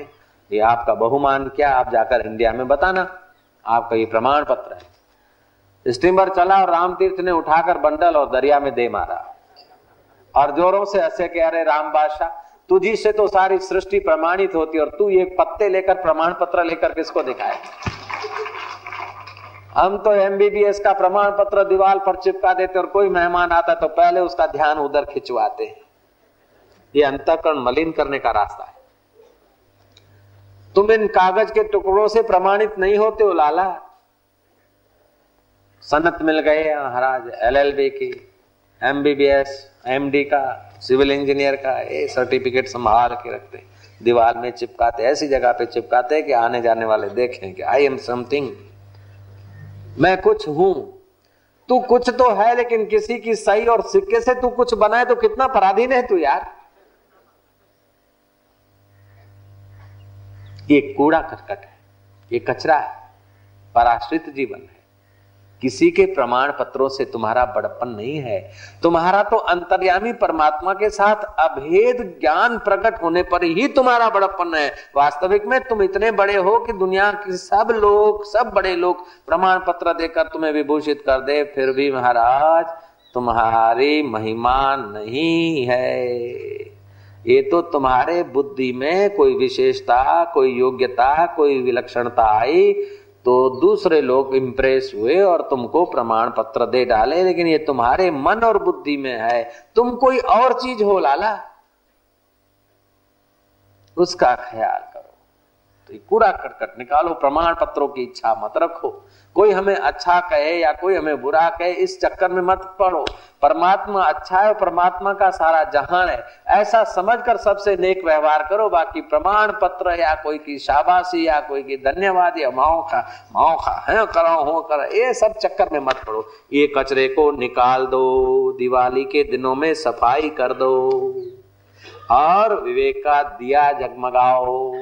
ये आपका बहुमान क्या? आप जाकर इंडिया में बताना। आपका ये प्रमाण पत्र है। स्टीमर चला और राम तीर्थ ने उठाकर बंडल और दरिया में दे मारा। और जोरों से हंसे के अरे राम बादशाह, तुझी से तो सारी सृष्टि प्रमाणित होती और तू ये पत्ते लेकर प्रमाण पत्र लेकर किसको दिखाए? हम तो एमबीबीएस का प्रमाण पत्र दीवार पर चिपका देते और कोई मेहमान आता तो पहले उसका ध्यान उधर खिंचवाते। ये अंतकरण मलिन करने का रास्ता है। तुम इन कागज़ के टुकड़ों से प्रमाणित नहीं होते हो, लाला। सनत मिल गए महाराज, एलएलबी की, एमबीबीएस, एमडी का, सिविल इंजीनियर का, ये सर्टिफिकेट संभाल के रखते दीवार में चिपकाते, ऐसी जगह पे चिपकाते कि आने जाने वाले देखें कि आई एम समथिंग मैं कुछ हूँ। तू कुछ तो है, लेकिन किसी की सही और सिक्के से तू कुछ बनाए तो कितना पराधीन है तू यार। ये कूड़ा करकट है, ये कचरा है, पराश्रित जीवन है। किसी के प्रमाण पत्रों से तुम्हारा बड़पन नहीं है। तुम्हारा तो अंतर्यामी परमात्मा के साथ अभेद ज्ञान प्रकट होने पर ही तुम्हारा बड़पन है। वास्तविक में तुम इतने बड़े हो कि दुनिया के सब लोग, सब बड़े लोग प्रमाण पत्र देकर तुम्हें विभूषित कर दे, फिर भी महाराज, तुम्हारी महिमा नहीं है। ये तो तुम्हारे बुद्धि में कोई विशेषता, कोई योग्यता, कोई विलक्षणता आई तो दूसरे लोग इंप्रेस हुए और तुमको प्रमाण पत्र दे डाले, लेकिन ये तुम्हारे मन और बुद्धि में है। तुम कोई और चीज़ हो, लाला। उसका ख्याल करो। तो कूड़ा कटकट निकालो, प्रमाण पत्रों की इच्छा मत रखो। कोई हमें अच्छा कहे या कोई हमें बुरा कहे, इस चक्कर में मत पड़ो। परमात्मा अच्छा है परमात्मा का सारा जहान है। ऐसा समझकर सबसे नेक व्यवहार करो। बाकी प्रमाण पत्र या कोई की शाबाशी या कोई की धन्यवाद या माओ का माओ का है करो हो, कर, ये सब चक्कर में मत पड़ो। ये कचरे को निकाल दो, दिवाली के दिनों में सफ़ाई कर दो, और विवेक का दिया जगमगाओ,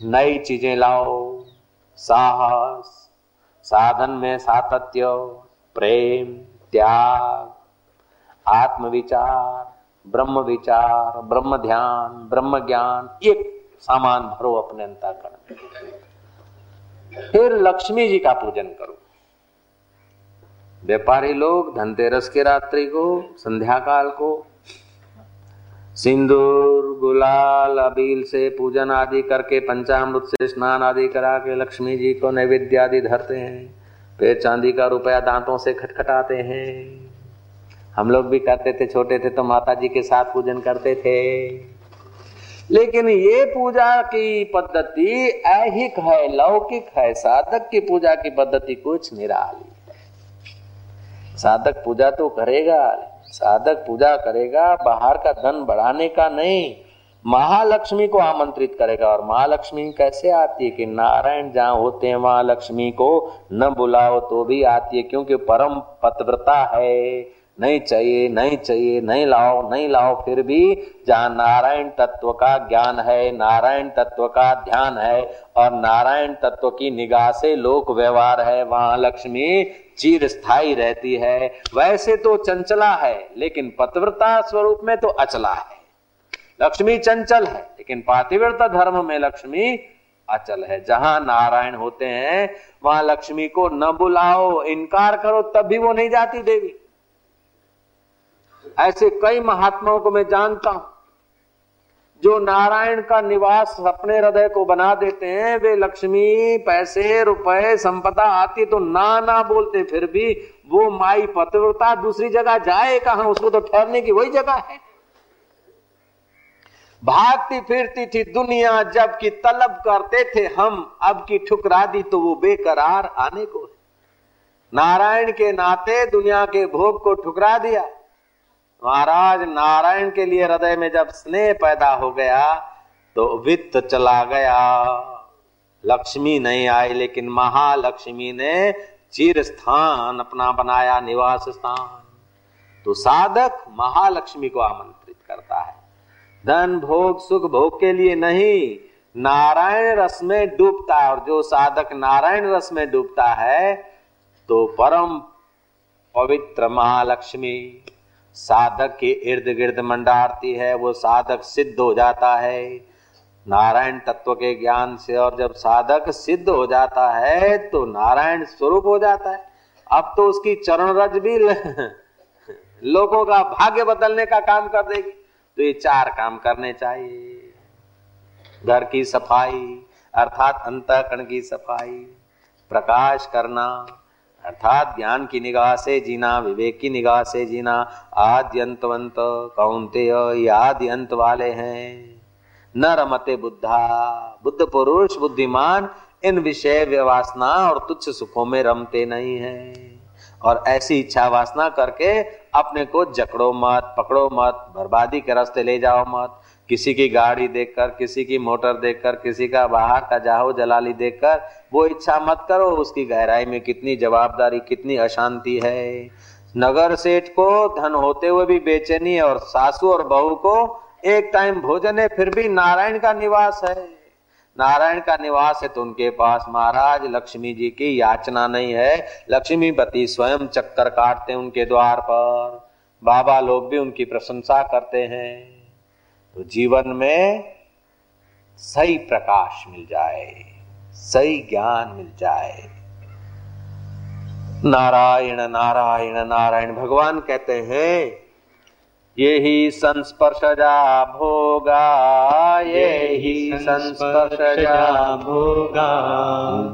नई चीज़ें लाओ, साहस साधन में सातत्य, प्रेम, त्याग, आत्मविचार ब्रह्म विचार ब्रह्म ध्यान ब्रह्म ज्ञान एक सामान भरो अपने अंतःकरण फिर लक्ष्मी जी का पूजन करो। व्यापारी लोग, धनतेरस के रात्रि को संध्या काल को सिंदूर, गुलाल, अबील से पूजन आदि करके पंचामृत से स्नान आदि करा के लक्ष्मी जी को नैवेद्य आदि धरते हैं। फिर चांदी का रुपया दांतों से खटखटाते हैं। हम लोग भी करते थे, छोटे थे तो माता जी के साथ पूजन करते थे। लेकिन ये पूजा की पद्धति ऐहिक है, लौकिक है। साधक की पूजा की पद्धति कुछ निराली है। साधक पूजा तो करेगा साधक पूजा करेगा, बाहर का धन बढ़ाने का नहीं, महालक्ष्मी को आमंत्रित करेगा। और महालक्ष्मी कैसे आती है कि नारायण जहाँ होते हैं, महालक्ष्मी को न बुलाओ तो भी आती है, क्योंकि परम पतव्रता है। नहीं चाहिए नहीं चाहिए, नहीं लाओ नहीं लाओ, फिर भी जहाँ नारायण तत्व का ज्ञान है, नारायण तत्व का ध्यान है और नारायण तत्व की निगाह से लोक व्यवहार है, वहाँ लक्ष्मी चीर स्थायी रहती है। वैसे तो चंचला है, लेकिन पतव्रता स्वरूप में तो अचला है। लक्ष्मी चंचल है, लेकिन पातिव्रता धर्म में लक्ष्मी अचल है। जहाँ नारायण होते हैं, वहाँ लक्ष्मी को न बुलाओ, इनकार करो, तब भी वो नहीं जाती देवी। ऐसे कई महात्माओं को मैं जानता हूँ, जो नारायण का निवास अपने हृदय को बना देते हैं, वे लक्ष्मी, पैसे, रुपए, संपदा आती तो ना ना बोलते, फिर भी वो माई पतिव्रता दूसरी जगह जाए कहा उसको तो ठहरने की वही जगह है। भागती फिरती थी दुनिया, जब की तलब करते थे हम, अब की ठुकरा दी तो वो बेकरार आने को नारायण के नाते दुनिया के भोग को ठुकरा दिया। महाराज नारायण के लिए हृदय में जब स्नेह पैदा हो गया तो वित्त चला गया। लक्ष्मी नहीं आई, लेकिन महालक्ष्मी ने चिर स्थान अपना बनाया, निवास स्थान। तो साधक महालक्ष्मी को आमंत्रित करता है। धन, भोग, सुख, भोग के लिए नहीं, नारायण रस में डूबता है। और जो साधक नारायण रस में डूबता है तो परम पवित्र महालक्ष्मी। साधक के इर्द गिर्द मंडारती है, वो साधक सिद्ध हो जाता है। नारायण तत्व के ज्ञान से और जब साधक सिद्ध हो जाता है तो नारायण स्वरूप हो जाता है। अब तो उसकी चरण रज भी [laughs] लोगों का भाग्य बदलने का काम कर देगी। तो ये चार काम करने चाहिए। घर की सफ़ाई, अर्थात अंतकरण की सफ़ाई, प्रकाश करना अर्थात ज्ञान की निगाह से जीना, विवेक की निगाह से जीना, आद्यंतवंत कौनते आदि अंत वाले हैं। न रमते बुद्धा, बुद्ध पुरुष, बुद्धिमान, इन विषय व्यवासना और तुच्छ सुखों में रमते नहीं हैं। और ऐसी इच्छा वासना करके अपने को जकड़ो मत, पकड़ो मत, बर्बादी के रास्ते ले जाओ मत। किसी की गाड़ी देखकर, किसी की मोटर देखकर, किसी का बाहर का जाहो, जलाली देखकर, वो इच्छा मत करो उसकी गहराई में कितनी जवाबदारी, कितनी अशांति है। नगर सेठ को धन होते हुए भी बेचैनी और सासू और बहू को एक टाइम भोजन है फिर भी नारायण का निवास है। नारायण का निवास है तो उनके पास महाराज, लक्ष्मी जी की याचना नहीं है। लक्ष्मी पति स्वयं चक्कर काटते उनके द्वार पर। बाबा लोग भी उनकी प्रशंसा करते हैं। तो जीवन में सही प्रकाश मिल जाए, सही ज्ञान मिल जाए। नारायण नारायण नारायण, भगवान कहते हैं ये ही संस्पर्शजा भोगा ये ही संस्पर्शजा भोगा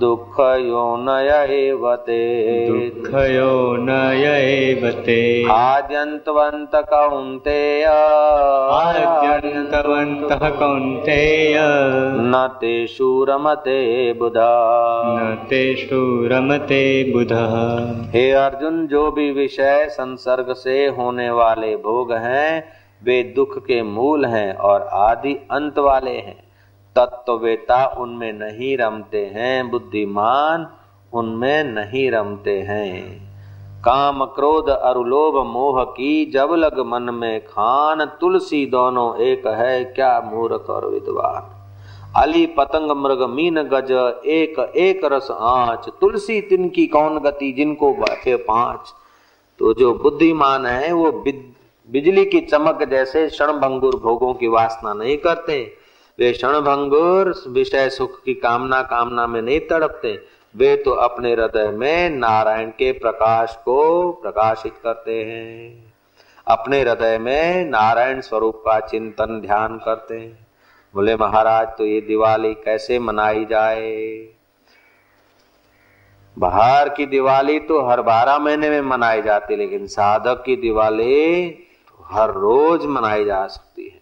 दुःख यो नयवते दुःखयो नयैवते आद्यन्तवन्त कौन्तेय। आद्यन्तवन्तः कौन्तेय। न तेषु रमते बुधा। न तेषु रमते बुधः। हे अर्जुन जो भी विषय संसर्ग से होने वाले भोग हैं वे दुख के मूल हैं और आदि अंत वाले हैं। तत्ववेता उनमें नहीं रमते हैं, बुद्धिमान उनमें नहीं रमते हैं। काम क्रोध और लोभ मोह की जब लग मन में खान, तुलसी दोनों एक है, क्या मूर्ख और विद्वान। अली पतंग मृग मीन गज, एक एक रस आँच। तुलसी तिनकी कौन गति, जिनको बैठे पाँच। तो जो बुद्धिमान है, वो बिजली की चमक जैसे क्षणभंगुर भोगों की वासना नहीं करते। वे क्षण विषय सुख की कामना कामना में नहीं तड़पते। वे तो अपने हृदय में नारायण के प्रकाश को प्रकाशित करते हैं। अपने हृदय में नारायण स्वरूप का चिंतन ध्यान करते हैं। बोले, महाराज तो ये दिवाली कैसे मनाई जाए? बाहर की दिवाली तो हर बारह महीने में मनाई जाती, लेकिन साधक की दिवाली हर रोज मनाई जा सकती है।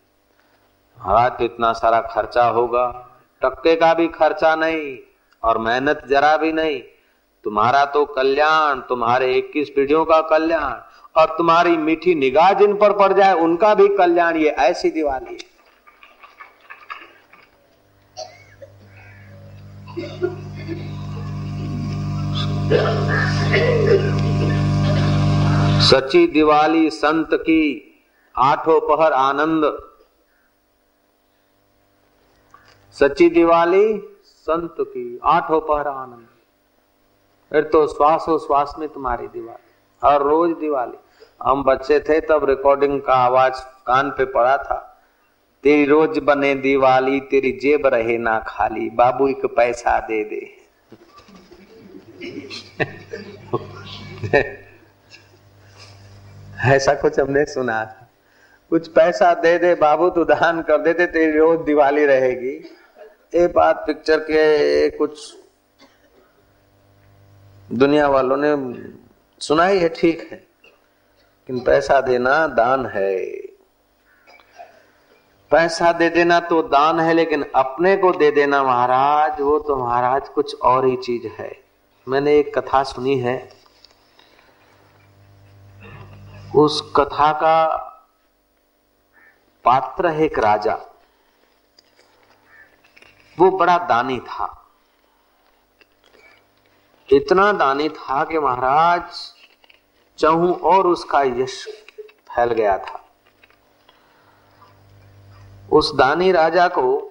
महाराज तो इतना सारा खर्चा होगा टक्के का भी खर्चा नहीं और मेहनत जरा भी नहीं। तुम्हारा तो कल्याण, तुम्हारे 21 पीढ़ियों का कल्याण और तुम्हारी मीठी निगाह जिन पर पड़ जाए, उनका भी कल्याण, ये ऐसी दिवाली है। सची दिवाली संत की आठों पहर आनंद। सच्ची दिवाली, संत की आठों पहर आनंद। फिर तो श्वासो श्वास में तुम्हारी दिवाली, हर रोज दिवाली। हम बच्चे थे तब रिकॉर्डिंग का आवाज़ कान पे पड़ा था। तेरी रोज बने दिवाली, तेरी जेब रहे ना खाली, बाबू एक पैसा दे दे। [laughs] ऐसा कुछ हमने सुना था। कुछ पैसा दे दे, बाबू तू दान कर दे दे, तेरी रोज दिवाली रहेगी। ये बात पिक्चर के कुछ दुनिया वालों ने सुनाई है, ठीक है। लेकिन पैसा देना दान है। पैसा दे देना तो दान है, लेकिन अपने को दे देना महाराज, वो तो महाराज कुछ और ही चीज़ है। मैंने एक कथा सुनी है। उस कथा का पात्र है एक राजा। वो बड़ा दानी था। इतना दानी था कि महाराज, चहू और उसका यश फैल गया था। उस दानी राजा को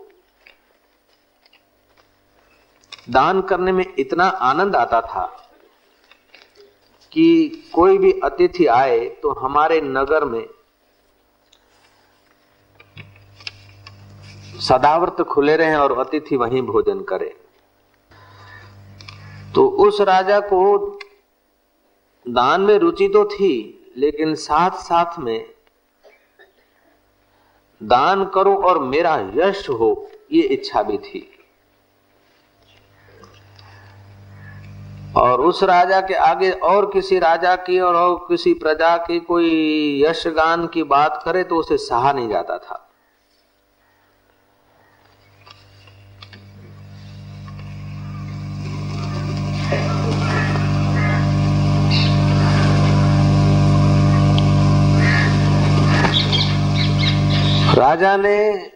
दान करने में इतना आनंद आता था कि कोई भी अतिथि आए तो हमारे नगर में सदावर्त खुले रहे और अतिथि वहीं भोजन करे। तो उस राजा को दान में रुचि तो थी लेकिन साथ साथ में दान करो और मेरा यश हो ये इच्छा भी थी। और उस राजा के आगे और किसी राजा की और, और किसी प्रजा की कोई यश गान की बात करे तो उसे सहा नहीं जाता था। राजा ने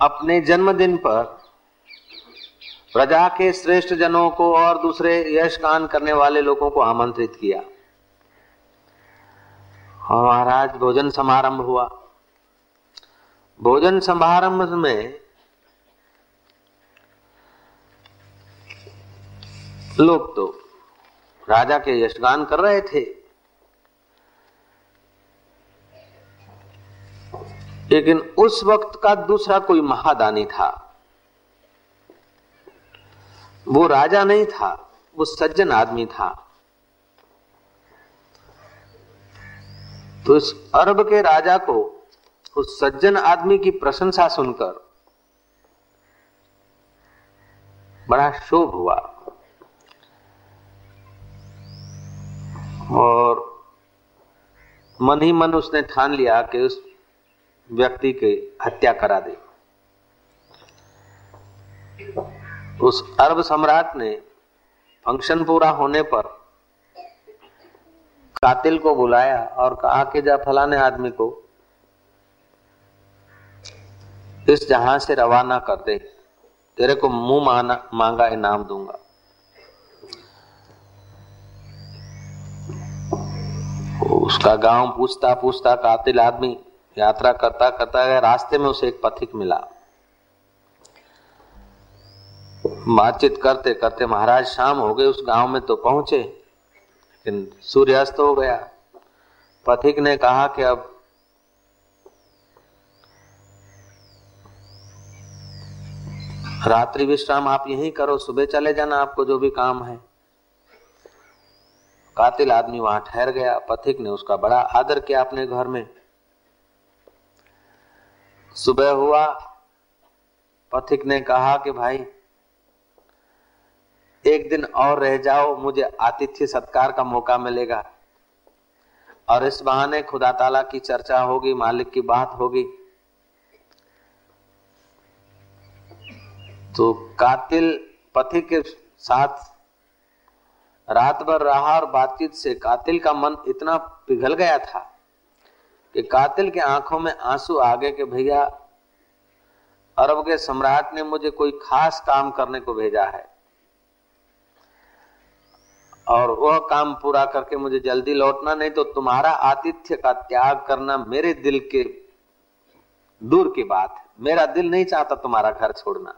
अपने जन्मदिन पर प्रजा के श्रेष्ठ जनों को और दूसरे यश गान करने वाले लोगों को आमंत्रित किया। और महाराज, भोजन समारंभ हुआ। भोजन समारंभ में लोग तो राजा के यशगान कर रहे थे। लेकिन उस वक्त का दूसरा कोई महादानी था। वो राजा नहीं था, वो सज्जन आदमी था। तो इस अरब के राजा को, उस सज्जन आदमी की प्रशंसा सुनकर बड़ा शोभ हुआ। और मन ही मन उसने ठान लिया कि उस व्यक्ति के हत्या करा दे। उस अरब सम्राट ने फ़ंक्शन पूरा होने पर कातिल को बुलाया और कहा कि जा फलाने आदमी को इस जहाँ से रवाना कर दे। तेरे को मुँह मांगा इनाम दूँगा। उसका गाँव पूछता पूछता कातिल आदमी यात्रा करता करता गया रास्ते में उसे एक पथिक मिला। बातचीत करते करते महाराज शाम हो गए उस गाँव में तो पहुँचे, लेकिन सूर्यास्त हो गया। पथिक ने कहा कि अब रात्रि विश्राम आप यहीं करो, सुबह चले जाना आपको जो भी काम है। कातिल आदमी वहाँ ठहर गया, पथिक ने उसका बड़ा आदर किया अपने घर में। सुबह हुआ, पथिक ने कहा कि भाई, एक दिन और रह जाओ, मुझे आतिथ्य सत्कार का मौका मिलेगा। और इस बहाने खुदा ताला की चर्चा होगी, मालिक की बात होगी। तो कातिल पति के साथ रात भर रहा और बातचीत से कातिल का मन इतना पिघल गया था कि कातिल के आँखों में आँसू आ गए कि भैया, अरब के सम्राट ने मुझे कोई खास काम करने को भेजा है। और वह काम पूरा करके मुझे जल्दी लौटना, नहीं तो तुम्हारा आतिथ्य का त्याग करना मेरे दिल के दूर की बात है। मेरा दिल नहीं चाहता तुम्हारा घर छोड़ना।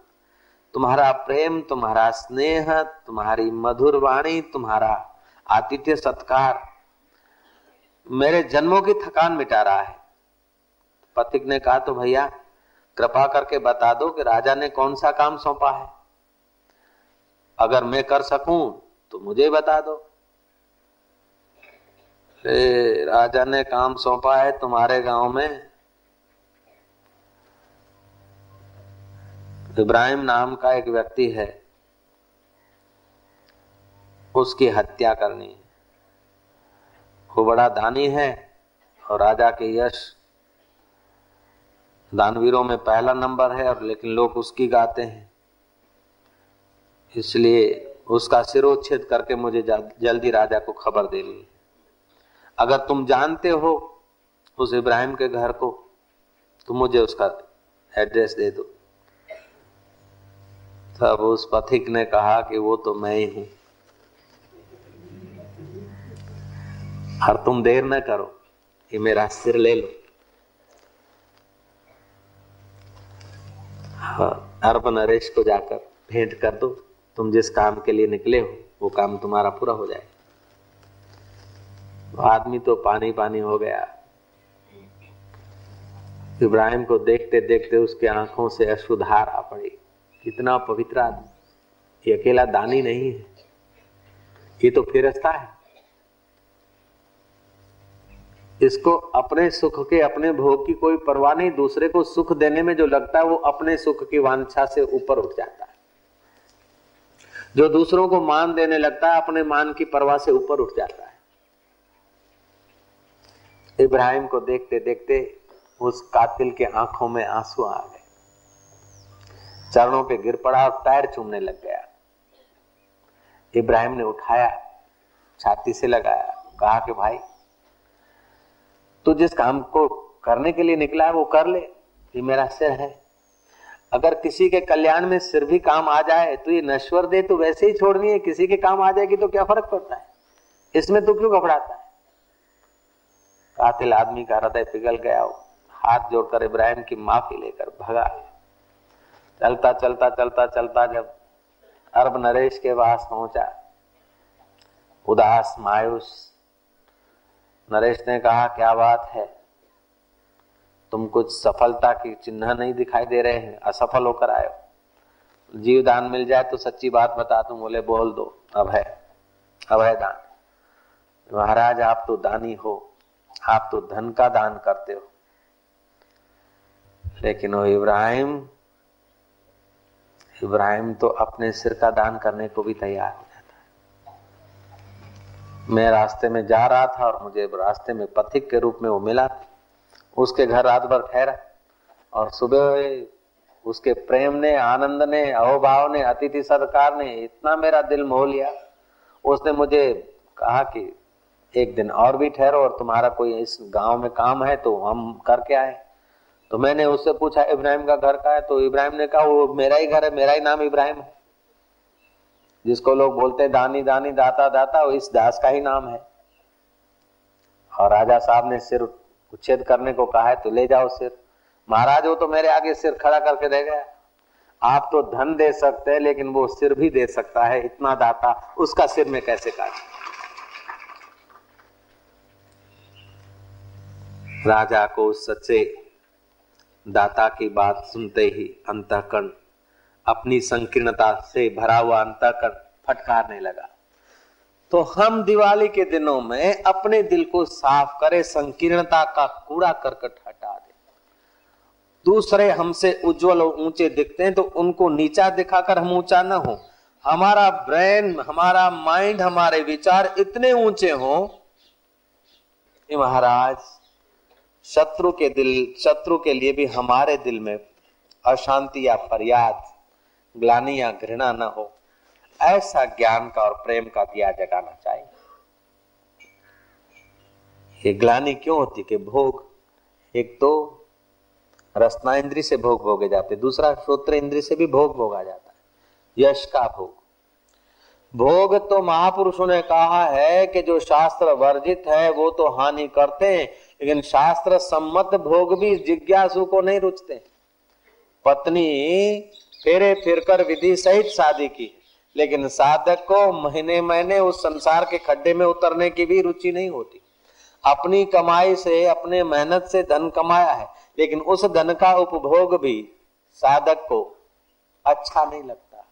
तुम्हारा प्रेम, तुम्हारा स्नेह, तुम्हारी मधुर वाणी, तुम्हारा आतिथ्य सत्कार मेरे जन्मों की थकान मिटा रहा है। पतिक ने कहा तो भैया कृपा करके बता दो कि राजा ने कौन सा काम सौंपा है। अगर मैं कर सकूँ तो मुझे बता दो। ए, राजा ने काम सौंपा है तुम्हारे गाँव में। इब्राहिम नाम का एक व्यक्ति है। उसकी हत्या करनी है। वो बड़ा दानी है और राजा के यश दानवीरों में पहला नंबर है और लेकिन लोग उसकी गाते हैं। इसलिए उसका सिरोच्छेद करके मुझे जल्दी राजा को खबर देनी अगर तुम जानते हो उस इब्राहिम के घर को तो मुझे उसका एड्रेस दे दो। तब उस पथिक ने कहा कि वो तो मैं ही हूँ। और तुम देर न करो, ये मेरा सिर ले लो। हाँ अर्ब नरेश को जाकर भेंट कर दो। तुम जिस काम के लिए निकले हो, वो काम तुम्हारा पूरा हो जाए। आदमी तो पानी पानी हो गया। इब्राहिम को देखते देखते उसके आँखों से अशुधार आ पड़ी। कितना पवित्र आदमी। ये अकेला दानी नहीं है। ये तो फिरस्ता है। इसको अपने सुख के, अपने भोग की कोई परवाह नहीं, दूसरे को सुख देने में जो लगता है वो अपने सुख की वांछा से ऊपर उठ जाता है। जो दूसरों को मान देने लगता है, अपने मान की परवाह से ऊपर उठ जाता है। इब्राहिम को देखते देखते उस कातिल के आँखों में आँसू आ गए। चरणों पे गिर पड़ा और पैर चूमने लग गया। इब्राहिम ने उठाया, छाती से लगाया, कहा कि भाई तू जिस काम को करने के लिए निकला है, वो कर ले। ये मेरा सिर है। अगर किसी के कल्याण में सिर भी काम आ जाए तो ये नश्वर दे तो वैसे ही छोड़नी है। किसी के काम आ जाएगी तो क्या फ़र्क पड़ता है? इसमें तो क्यों घबराता है? कातिल आदमी का हृदय पिघल गया हो। हाथ जोड़कर इब्राहिम की माफ़ी लेकर भगा चलता चलता चलता चलता जब अरब नरेश के पास पहुँचा। उदास, मायूस नरेश ने कहा, क्या बात है? तुम कुछ सफलता की चिन्ह नहीं दिखाई दे रहे हैं, असफल होकर आए जीव दान मिल जाए तो सच्ची बात बता तुम बोले, बोल दो, अब है अब है दान। महाराज, आप तो दानी हो, आप तो धन का दान करते हो। लेकिन वो इब्राहिम इब्राहिम तो अपने सिर का दान करने को भी तैयार हो मैं रास्ते में जा रहा था और मुझे रास्ते में पथिक के रूप में वो मिला। उसके घर रात भर ठहरा और सुबह उसके प्रेम ने, आनंद ने, अहोभाव ने, अतिथि सरकार ने इतना मेरा दिल मोह लिया। उसने मुझे कहा कि एक दिन और भी ठहरो और तुम्हारा कोई इस गाँव में काम है तो हम करके आए। तो मैंने उससे पूछा, इब्राहिम का घर का है? तो इब्राहिम ने कहा, वो मेरा ही घर है, मेरा ही नाम इब्राहिम है। जिसको लोग बोलते दानी दानी, दाता दाता, वो इस दास का ही नाम है। और राजा साहब ने सिर उच्छेद करने को कहा है तो ले जाओ सिर। महाराज, वो तो मेरे आगे सिर खड़ा करके रह गया। आप तो धन दे सकते हैं, लेकिन वो सिर भी दे सकता है, इतना दाता। उसका सिर में कैसे काट? राजा को सच्चे दाता की बात सुनते ही अंतकरण अपनी संकीर्णता से भरा हुआ अंतकरण फटकारने लगा। तो हम दिवाली के दिनों में अपने दिल को साफ़ करें, संकीर्णता का कूड़ा करकट हटा दे। दूसरे हमसे उज्जवल और ऊँचे दिखते हैं तो उनको नीचा दिखाकर हम ऊँचा ना हो। हमारा ब्रेन, हमारा माइंड, हमारे विचार इतने ऊँचे हो महाराज, शत्रु के दिल, शत्रु के लिए भी हमारे दिल में अशांति या फरियाद ग्लानी या घृणा न हो, ऐसा ज्ञान का और प्रेम का दिया जगाना चाहिए। ये ग्लानी क्यों होती कि भोग? एक तो रसना इंद्री से भोग भोगे जाते, दूसरा श्रोत्र इंद्री से भी भोग भोगा जाता है, यश का भोग। भोग तो महापुरुषों ने कहा है कि जो शास्त्र वर्जित है, वो तो हानि करते हैं, लेकिन शास्त्र सम्मत भोग भी जिज्ञासु को नहीं रुचते। पत्नी फेरे फिरकर विधि सहित शादी की। लेकिन साधक को महीने महीने उस संसार के खड्डे में उतरने की भी रुचि नहीं होती। अपनी कमाई से, अपने मेहनत से धन कमाया है, लेकिन उस धन का उपभोग भी साधक को अच्छा नहीं लगता।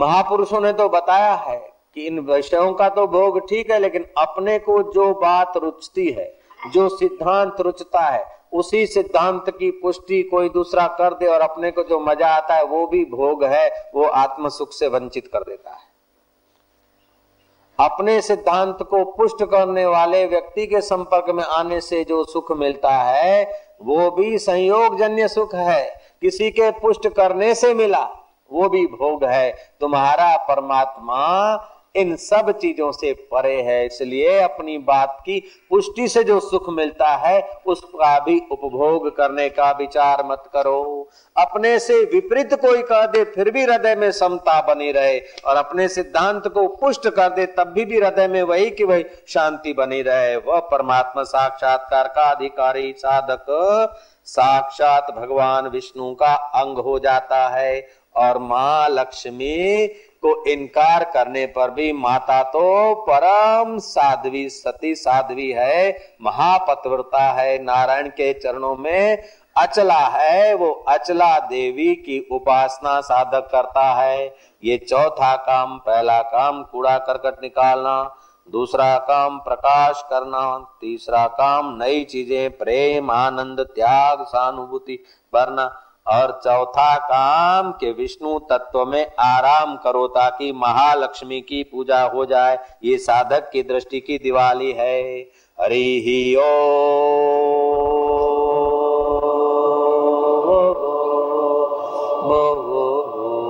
महापुरुषों ने तो बताया है कि इन विषयों का तो भोग ठीक है, लेकिन अपने को जो बात रुचती है, जो सिद्धांत रुचता है उसी सिद्धांत की पुष्टि कोई दूसरा कर दे और अपने को जो मज़ा आता है, वो भी भोग है, वो आत्म सुख से वंचित कर देता है। अपने सिद्धांत को पुष्ट करने वाले व्यक्ति के संपर्क में आने से जो सुख मिलता है, वो भी संयोग जन्य सुख है। किसी के पुष्ट करने से मिला, वो भी भोग है। तुम्हारा परमात्मा इन सब चीज़ों से परे है इसलिए अपनी बात की पुष्टि से जो सुख मिलता है उसका भी उपभोग करने का विचार मत करो। अपने से विपरीत कोई कह दे फिर भी हृदय में समता बनी रहे और अपने सिद्धांत को पुष्ट कर दे तब भी, भी हृदय में वही की वही शांति बनी रहे। वह परमात्मा साक्षात्कार का अधिकारी साधक साक्षात भगवान विष्णु का अंग हो जाता है और माँ लक्ष्मी को इनकार करने पर भी माता तो परम साध्वी, सती साध्वी है, महापतव्रता है, नारायण के चरणों में अचला है, वो अचला देवी की उपासना साधक करता है। ये चौथा काम, पहला काम, कूड़ा करकट निकालना, दूसरा काम, प्रकाश करना, तीसरा काम, नई चीज़ें, प्रेम, आनंद, त्याग, सहानुभूति भरना और चौथा काम के विष्णु तत्व में आराम करो ताकि महालक्ष्मी की पूजा हो जाए। ये साधक की दृष्टि की दिवाली है। हरि ही ओ।